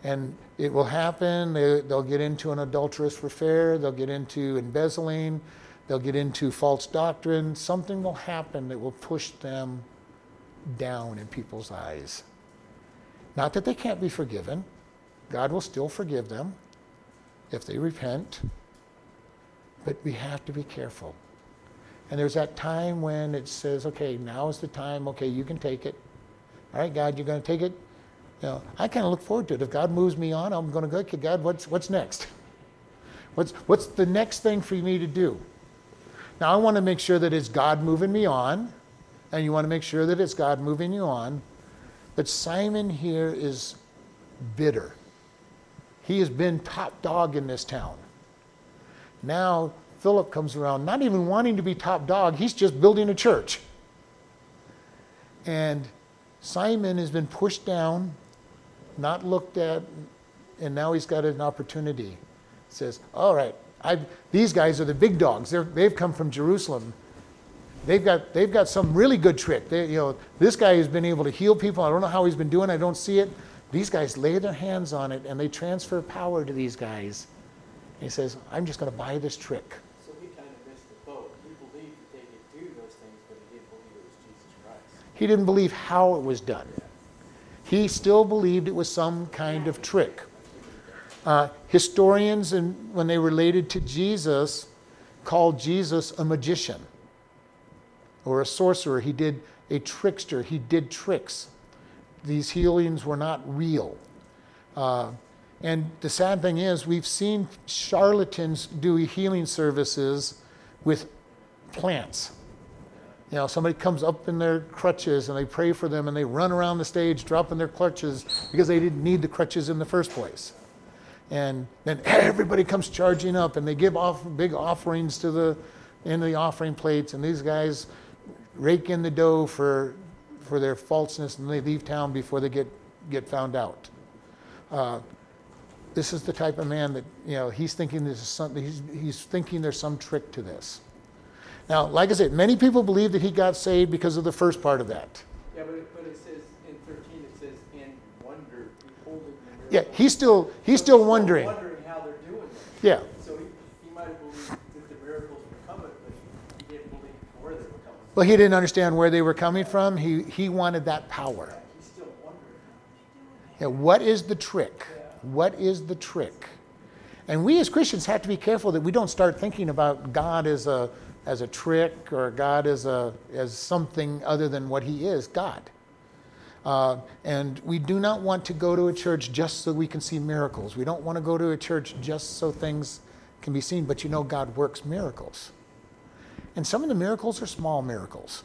And it will happen. They, they'll get into an adulterous affair, they'll get into embezzling, they'll get into false doctrine. Something will happen that will push them down in people's eyes. Not that they can't be forgiven, God will still forgive them if they repent, but we have to be careful. And there's that time when it says, okay, now is the time, okay, you can take it. All right, God, you're going to take it. You know, I kind of look forward to it. If God moves me on, I'm going to go, okay, God, what's, what's next? What's, what's the next thing for me to do? Now, I want to make sure that it's God moving me on, and you want to make sure that it's God moving you on. But Simon here is bitter. He has been top dog in this town. Now, Philip comes around, not even wanting to be top dog, he's just building a church. And Simon has been pushed down, not looked at, and now he's got an opportunity. says, All right, I've, these guys are the big dogs. They're, they've come from Jerusalem. They've got, they've got some really good trick. They, you know, this guy has been able to heal people. I don't know how he's been doing. I don't see it. These guys lay their hands on it and they transfer power to these guys. He says, I'm just going to buy this trick. So he kind of missed the boat. He believed that they could do those things, but he didn't believe it was Jesus Christ. He didn't believe how it was done. He still believed it was some kind of trick. Uh, historians, and when they related to Jesus, called Jesus a magician or a sorcerer. He did a trickster. He did tricks these healings were not real. Uh, and the sad thing is, we've seen charlatans do healing services with plants. You know, somebody comes up in their crutches and they pray for them and they run around the stage dropping their crutches because they didn't need the crutches in the first place. And then everybody comes charging up and they give off big offerings to the in the offering plates and these guys rake in the dough for for their falseness and they leave town before they get, get found out. Uh, this is the type of man that, you know, he's thinking there's something, he's, he's thinking there's some trick to this. Now, like I said, many people believe that he got saved because of the first part of that. Yeah, but but it says in 13, it says, in wonder, beholding the Yeah, he's still, he's So still wondering. wondering how they're doing it. Yeah. So he, he might have believed that the miracles were coming, but he, didn't believe where they were coming. Well, he didn't understand where they were coming from. He, he wanted that power. He's still wondering. Yeah, what is the trick? What is the trick? And we as Christians have to be careful that we don't start thinking about God as a, as a trick or God as, a, as something other than what He is God. Uh, and we do not want to go to a church just so we can see miracles. We don't want to go to a church just so things can be seen, but you know, God works miracles. And some of the miracles are small miracles.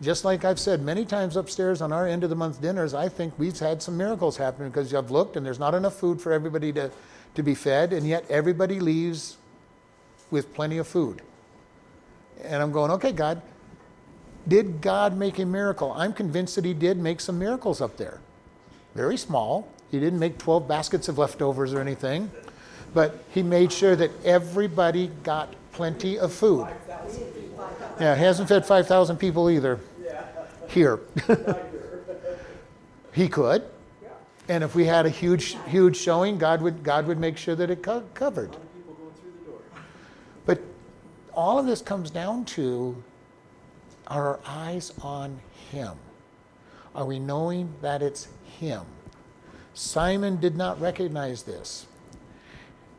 Just like I've said many times upstairs on our end of the month dinners, I think we've had some miracles happen because I've looked and there's not enough food for everybody to, to be fed, and yet everybody leaves with plenty of food. And I'm going, okay, God, did God make a miracle? I'm convinced that He did make some miracles up there. Very small. He didn't make 12 baskets of leftovers or anything, but He made sure that everybody got plenty of food. Yeah, he hasn't fed 5,000 people either. Here. (laughs) he could. And if we had a huge, huge showing, God would, God would make sure that it co- covered. But all of this comes down to are our eyes on Him? Are we knowing that it's Him? Simon did not recognize this.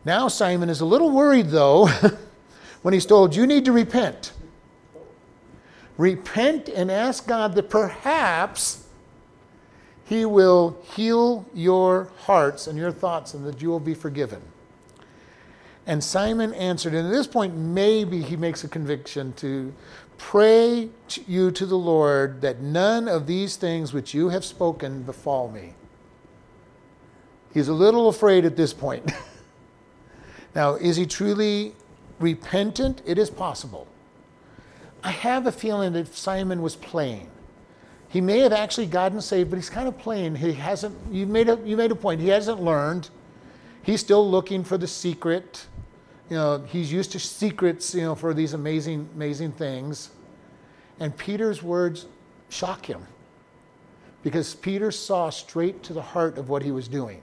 Now, Simon is a little worried, though, (laughs) when he's told, You need to repent. Repent and ask God that perhaps He will heal your hearts and your thoughts and that you will be forgiven. And Simon answered, and at this point, maybe he makes a conviction to pray to you to the Lord that none of these things which you have spoken befall me. He's a little afraid at this point. (laughs) now, is he truly repentant? It is possible. I have a feeling that Simon was playing. He may have actually gotten saved, but he's kind of playing. He hasn't, you made a, you made a point, he hasn't learned. He's still looking for the secret. You know, he's used to secrets, you know, for these amazing, amazing things. And Peter's words shock him because Peter saw straight to the heart of what he was doing.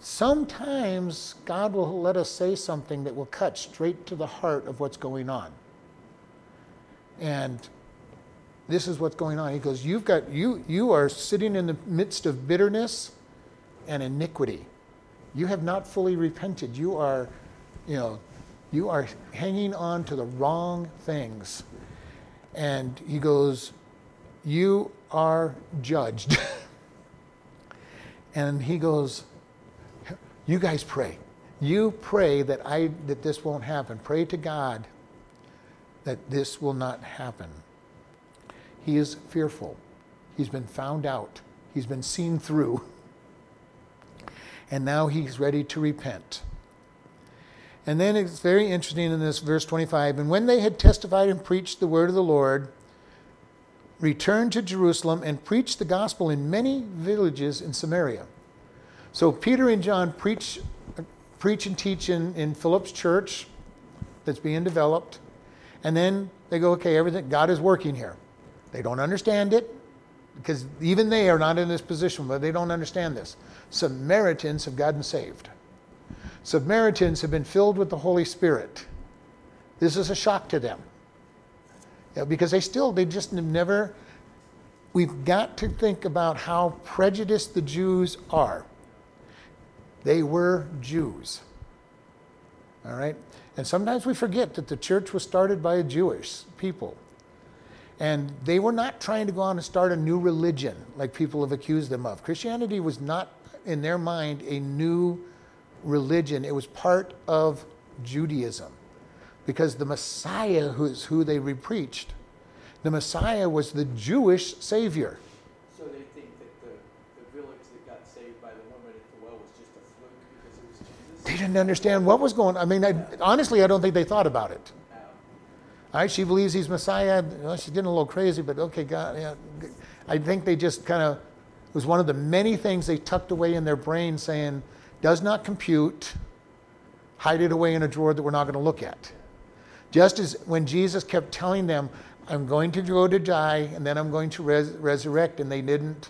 Sometimes God will let us say something that will cut straight to the heart of what's going on. And this is what's going on. He goes, You've got you you are sitting in the midst of bitterness and iniquity. You have not fully repented. You are, you know, you are hanging on to the wrong things. And he goes, You are judged. (laughs) and he goes, You guys pray. You pray that I that this won't happen. Pray to God that this will not happen. He is fearful. He's been found out. He's been seen through. (laughs) And now he's ready to repent. And then it's very interesting in this verse 25. And when they had testified and preached the word of the Lord, returned to Jerusalem and preached the gospel in many villages in Samaria. So Peter and John preach, preach and teach in, in Philip's church that's being developed. And then they go, okay, everything, God is working here. They don't understand it because even they are not in this position, but they don't understand this. Samaritans have gotten saved. Samaritans have been filled with the Holy Spirit. This is a shock to them. Yeah, because they still, they just never, we've got to think about how prejudiced the Jews are. They were Jews. All right? And sometimes we forget that the church was started by a Jewish people. And they were not trying to go on and start a new religion like people have accused them of. Christianity was not, in their mind, a new religion, it was part of Judaism. Because the Messiah, who is who they preached, the Messiah was the Jewish Savior. So they think that the, the village that got saved by the woman at the well was just a fluke because it was Jesus? They didn't understand what was going on. I mean, I, honestly, I don't think they thought about it. All right, she believes he's Messiah. Well, she's getting a little crazy, but okay, God. Yeah. I think they just kind of it was one of the many things they tucked away in their brain, saying, "Does not compute." Hide it away in a drawer that we're not going to look at. Just as when Jesus kept telling them, "I'm going to go to die, and then I'm going to res- resurrect," and they didn't.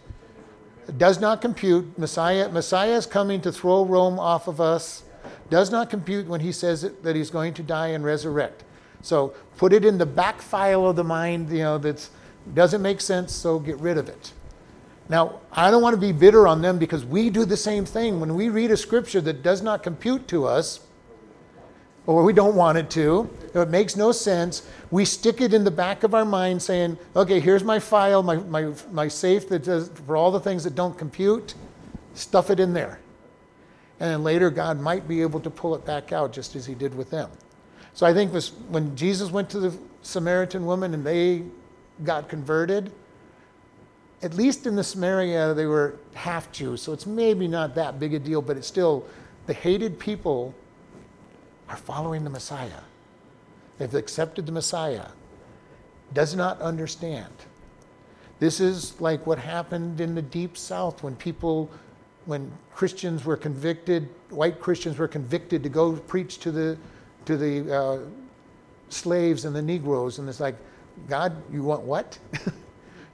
It does not compute. Messiah, Messiah is coming to throw Rome off of us. Does not compute when he says that he's going to die and resurrect. So put it in the back file of the mind, you know, that doesn't make sense, so get rid of it. Now, I don't want to be bitter on them because we do the same thing. When we read a scripture that does not compute to us, or we don't want it to, it makes no sense, we stick it in the back of our mind saying, okay, here's my file, my, my, my safe that does, for all the things that don't compute, stuff it in there. And then later, God might be able to pull it back out just as He did with them. So I think was when Jesus went to the Samaritan woman and they got converted, at least in the Samaria, they were half Jews. So it's maybe not that big a deal, but it's still the hated people are following the Messiah. They've accepted the Messiah. Does not understand. This is like what happened in the deep south when people when Christians were convicted, white Christians were convicted to go preach to the to the uh, slaves and the Negroes, and it's like, God, you want what? (laughs)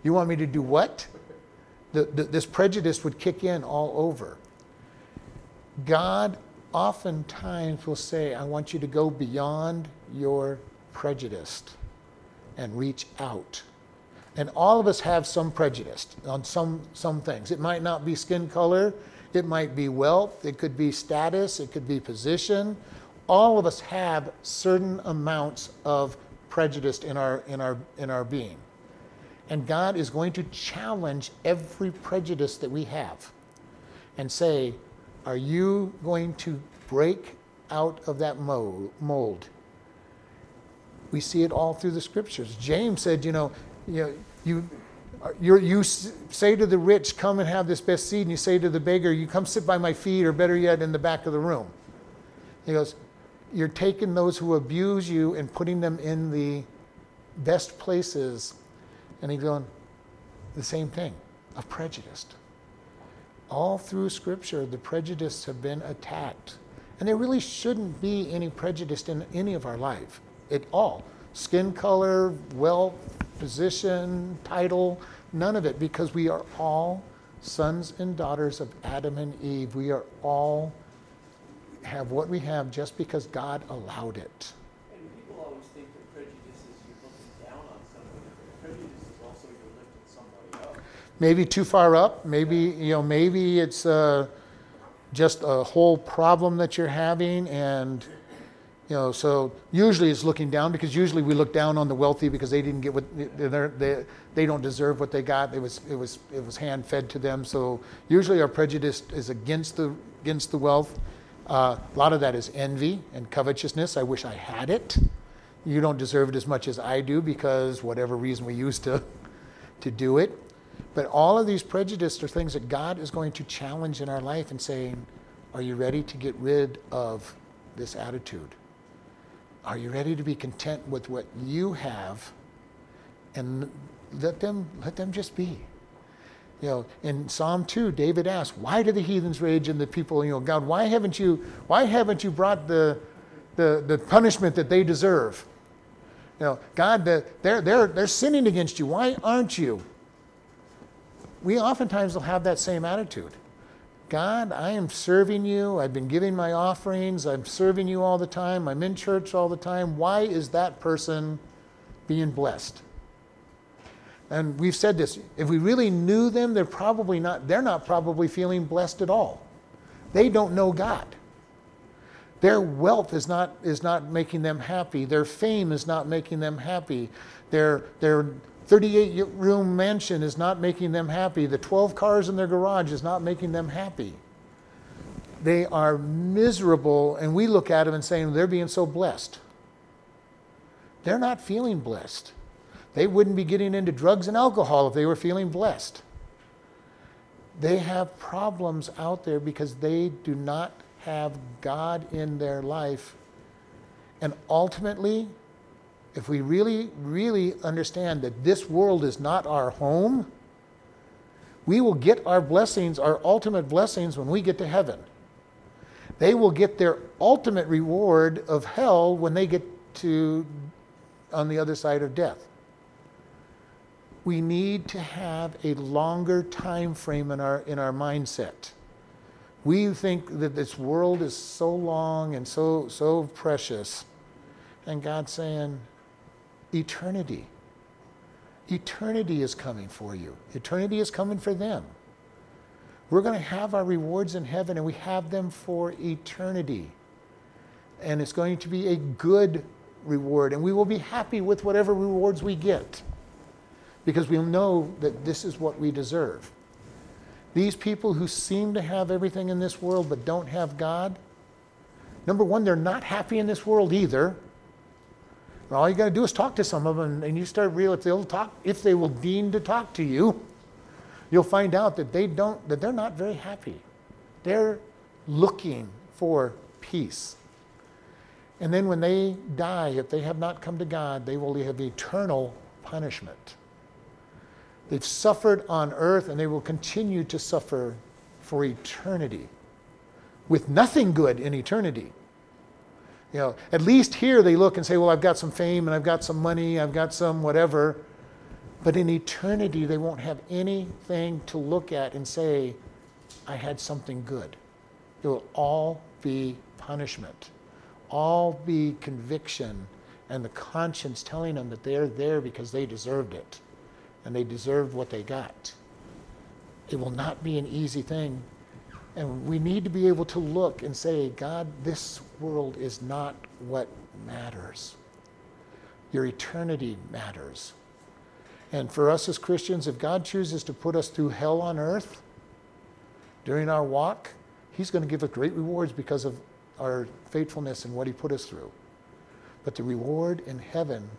you want me to do what? The, the, this prejudice would kick in all over. God oftentimes will say, I want you to go beyond your prejudice and reach out. And all of us have some prejudice on some, some things. It might not be skin color, it might be wealth, it could be status, it could be position, all of us have certain amounts of prejudice in our, in our, in our being. And God is going to challenge every prejudice that we have and say, Are you going to break out of that mold? We see it all through the scriptures. James said, You know, you, you you say to the rich, Come and have this best seat, and you say to the beggar, You come sit by my feet, or better yet, in the back of the room. He goes, You're taking those who abuse you and putting them in the best places. And he's going, The same thing of prejudice. All through Scripture, the prejudice have been attacked. And there really shouldn't be any prejudice in any of our life at all. Skin color, wealth, position, title, none of it, because we are all sons and daughters of Adam and Eve. We are all have what we have just because God allowed it. And people always think that prejudice is you're looking down on somebody, but prejudice is also you're lifting somebody up. Maybe too far up. Maybe you know maybe it's uh, just a whole problem that you're having and you know so usually it's looking down because usually we look down on the wealthy because they didn't get what they they don't deserve what they got. It was it was it was hand fed to them. So usually our prejudice is against the against the wealth. Uh, a lot of that is envy and covetousness. I wish i had it. You don't deserve it as much as i do because whatever reason we used to to do it but all of these prejudices are things that God is going to challenge in our life and saying, Are you ready to get rid of this attitude? Are you ready to be content with what you have and let them let them just be? You know, in Psalm 2, David asks, Why do the heathens rage and the people, you know, God, why haven't you why haven't you brought the the, the punishment that they deserve? You know, God, the, they're, they're, they're sinning against you. Why aren't you? We oftentimes will have that same attitude. God, I am serving you. I've been giving my offerings. I'm serving you all the time. I'm in church all the time. Why is that person being blessed? And we've said this. If we really knew them, they're probably not, they're not probably feeling blessed at all. They don't know God. Their wealth is not, is not making them happy. Their fame is not making them happy. Their, their 38 room mansion is not making them happy. The 12 cars in their garage is not making them happy. They are miserable, and we look at them and say, they're being so blessed. They're not feeling blessed. They wouldn't be getting into drugs and alcohol if they were feeling blessed. They have problems out there because they do not have God in their life. And ultimately, if we really, really understand that this world is not our home, we will get our blessings, our ultimate blessings, when we get to heaven. They will get their ultimate reward of hell when they get to on the other side of death. We need to have a longer time frame in our in our mindset. We think that this world is so long and so so precious. And God's saying, eternity. Eternity is coming for you. Eternity is coming for them. We're going to have our rewards in heaven, and we have them for eternity. And it's going to be a good reward, and we will be happy with whatever rewards we get because we'll know that this is what we deserve. These people who seem to have everything in this world but don't have God, number one, they're not happy in this world either. All you got to do is talk to some of them, and you start real. If they'll talk, if they will deign to talk to you, you'll find out that they don't. That they're not very happy. They're looking for peace. And then when they die, if they have not come to God, they will have eternal punishment. They've suffered on earth, and they will continue to suffer for eternity, with nothing good in eternity. You know, at least here they look and say, well, I've got some fame and I've got some money, I've got some whatever. But in eternity, they won't have anything to look at and say, I had something good. It will all be punishment, all be conviction, and the conscience telling them that they're there because they deserved it and they deserved what they got. It will not be an easy thing and we need to be able to look and say, God, this world is not what matters. Your eternity matters. And for us as Christians, if God chooses to put us through hell on earth during our walk, He's going to give us great rewards because of our faithfulness and what He put us through. But the reward in heaven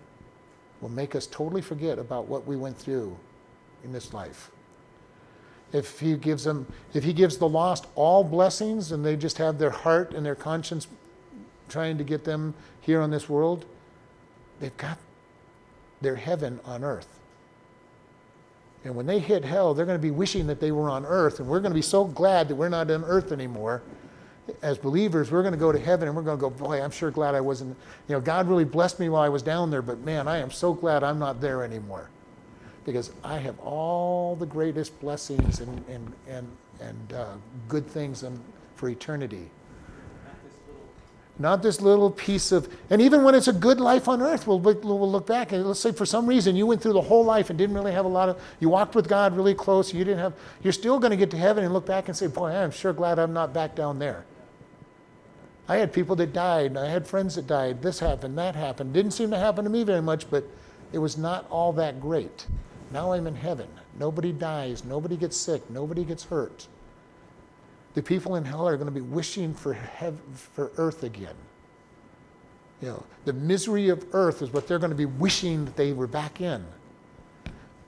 will make us totally forget about what we went through in this life. If he gives them, if he gives the lost all blessings and they just have their heart and their conscience trying to get them here on this world, they've got their heaven on earth. And when they hit hell, they're going to be wishing that they were on earth, and we're going to be so glad that we're not on earth anymore. As believers, we're going to go to heaven and we're going to go, boy, I'm sure glad I wasn't. You know, God really blessed me while I was down there, but man, I am so glad I'm not there anymore. Because I have all the greatest blessings and, and, and, and uh, good things in, for eternity. Not this little not this little piece of and even when it's a good life on earth we'll, we'll look back and let's say for some reason you went through the whole life and didn't really have a lot of you walked with god really close you didn't have you're still going to get to heaven and look back and say boy i'm sure glad i'm not back down there. I had people that died i had friends that died this happened that happened didn't seem to happen to me very much but it was not all that great now i'm in heaven nobody dies nobody gets sick nobody gets hurt the people in hell are going to be wishing for for earth again. You know, the misery of earth is what they're going to be wishing that they were back in.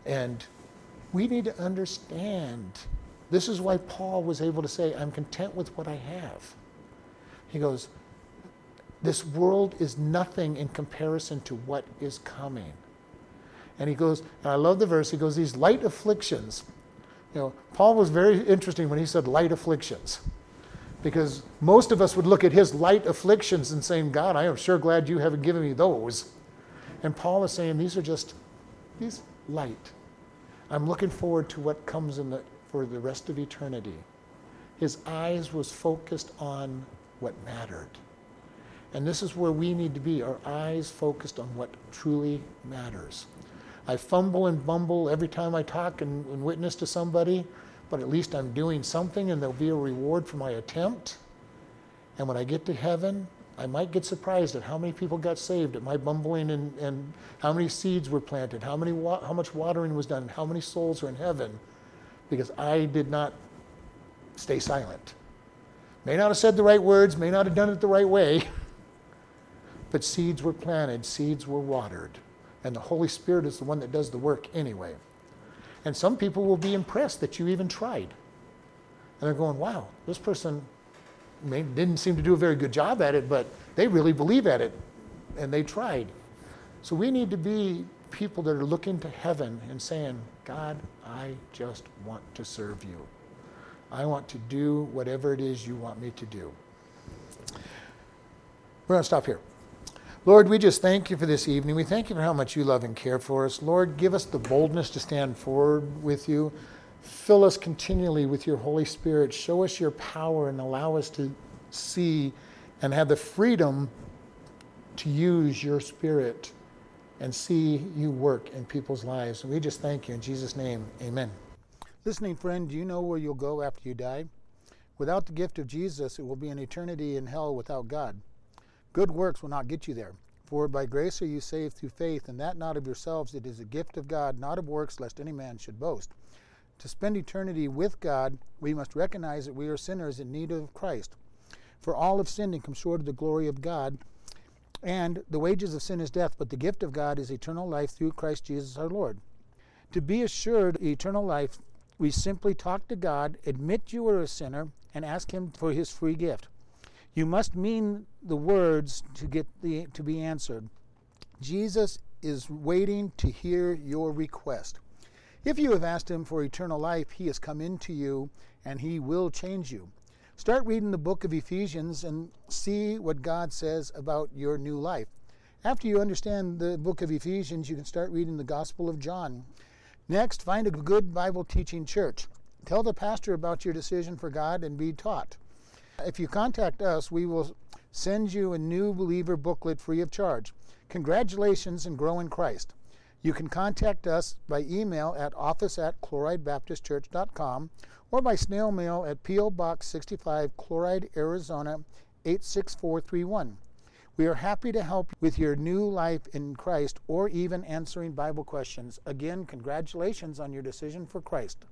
And we need to understand. This is why Paul was able to say, I'm content with what I have. He goes, This world is nothing in comparison to what is coming. And he goes, and I love the verse, he goes, These light afflictions, you know, Paul was very interesting when he said light afflictions. Because most of us would look at his light afflictions and saying, God, I am sure glad you haven't given me those. And Paul is saying, these are just, these light. I'm looking forward to what comes in the, for the rest of eternity. His eyes was focused on what mattered. And this is where we need to be, our eyes focused on what truly matters. I fumble and bumble every time I talk and, and witness to somebody, but at least I'm doing something and there'll be a reward for my attempt. And when I get to heaven, I might get surprised at how many people got saved at my bumbling and, and how many seeds were planted, how, many wa- how much watering was done, how many souls are in heaven, because I did not stay silent. May not have said the right words, may not have done it the right way, (laughs) but seeds were planted, seeds were watered. And the Holy Spirit is the one that does the work anyway. And some people will be impressed that you even tried. And they're going, wow, this person may, didn't seem to do a very good job at it, but they really believe at it. And they tried. So we need to be people that are looking to heaven and saying, God, I just want to serve you. I want to do whatever it is you want me to do. We're going to stop here. Lord, we just thank you for this evening. We thank you for how much you love and care for us. Lord, give us the boldness to stand forward with you. Fill us continually with your Holy Spirit. Show us your power and allow us to see and have the freedom to use your Spirit and see you work in people's lives. We just thank you in Jesus' name. Amen. Listening friend, do you know where you'll go after you die? Without the gift of Jesus, it will be an eternity in hell without God. Good works will not get you there. For by grace are you saved through faith, and that not of yourselves. It is a gift of God, not of works, lest any man should boast. To spend eternity with God, we must recognize that we are sinners in need of Christ. For all have sinned and come short of the glory of God. And the wages of sin is death, but the gift of God is eternal life through Christ Jesus our Lord. To be assured eternal life, we simply talk to God, admit you are a sinner, and ask Him for His free gift. You must mean the words to get the to be answered. Jesus is waiting to hear your request. If you have asked him for eternal life, he has come into you and he will change you. Start reading the book of Ephesians and see what God says about your new life. After you understand the book of Ephesians, you can start reading the Gospel of John. Next, find a good Bible teaching church. Tell the pastor about your decision for God and be taught. If you contact us, we will send you a new believer booklet free of charge. Congratulations and grow in Christ. You can contact us by email at office at chloridebaptistchurch.com or by snail mail at P.O. Box 65, Chloride, Arizona 86431. We are happy to help with your new life in Christ or even answering Bible questions. Again, congratulations on your decision for Christ.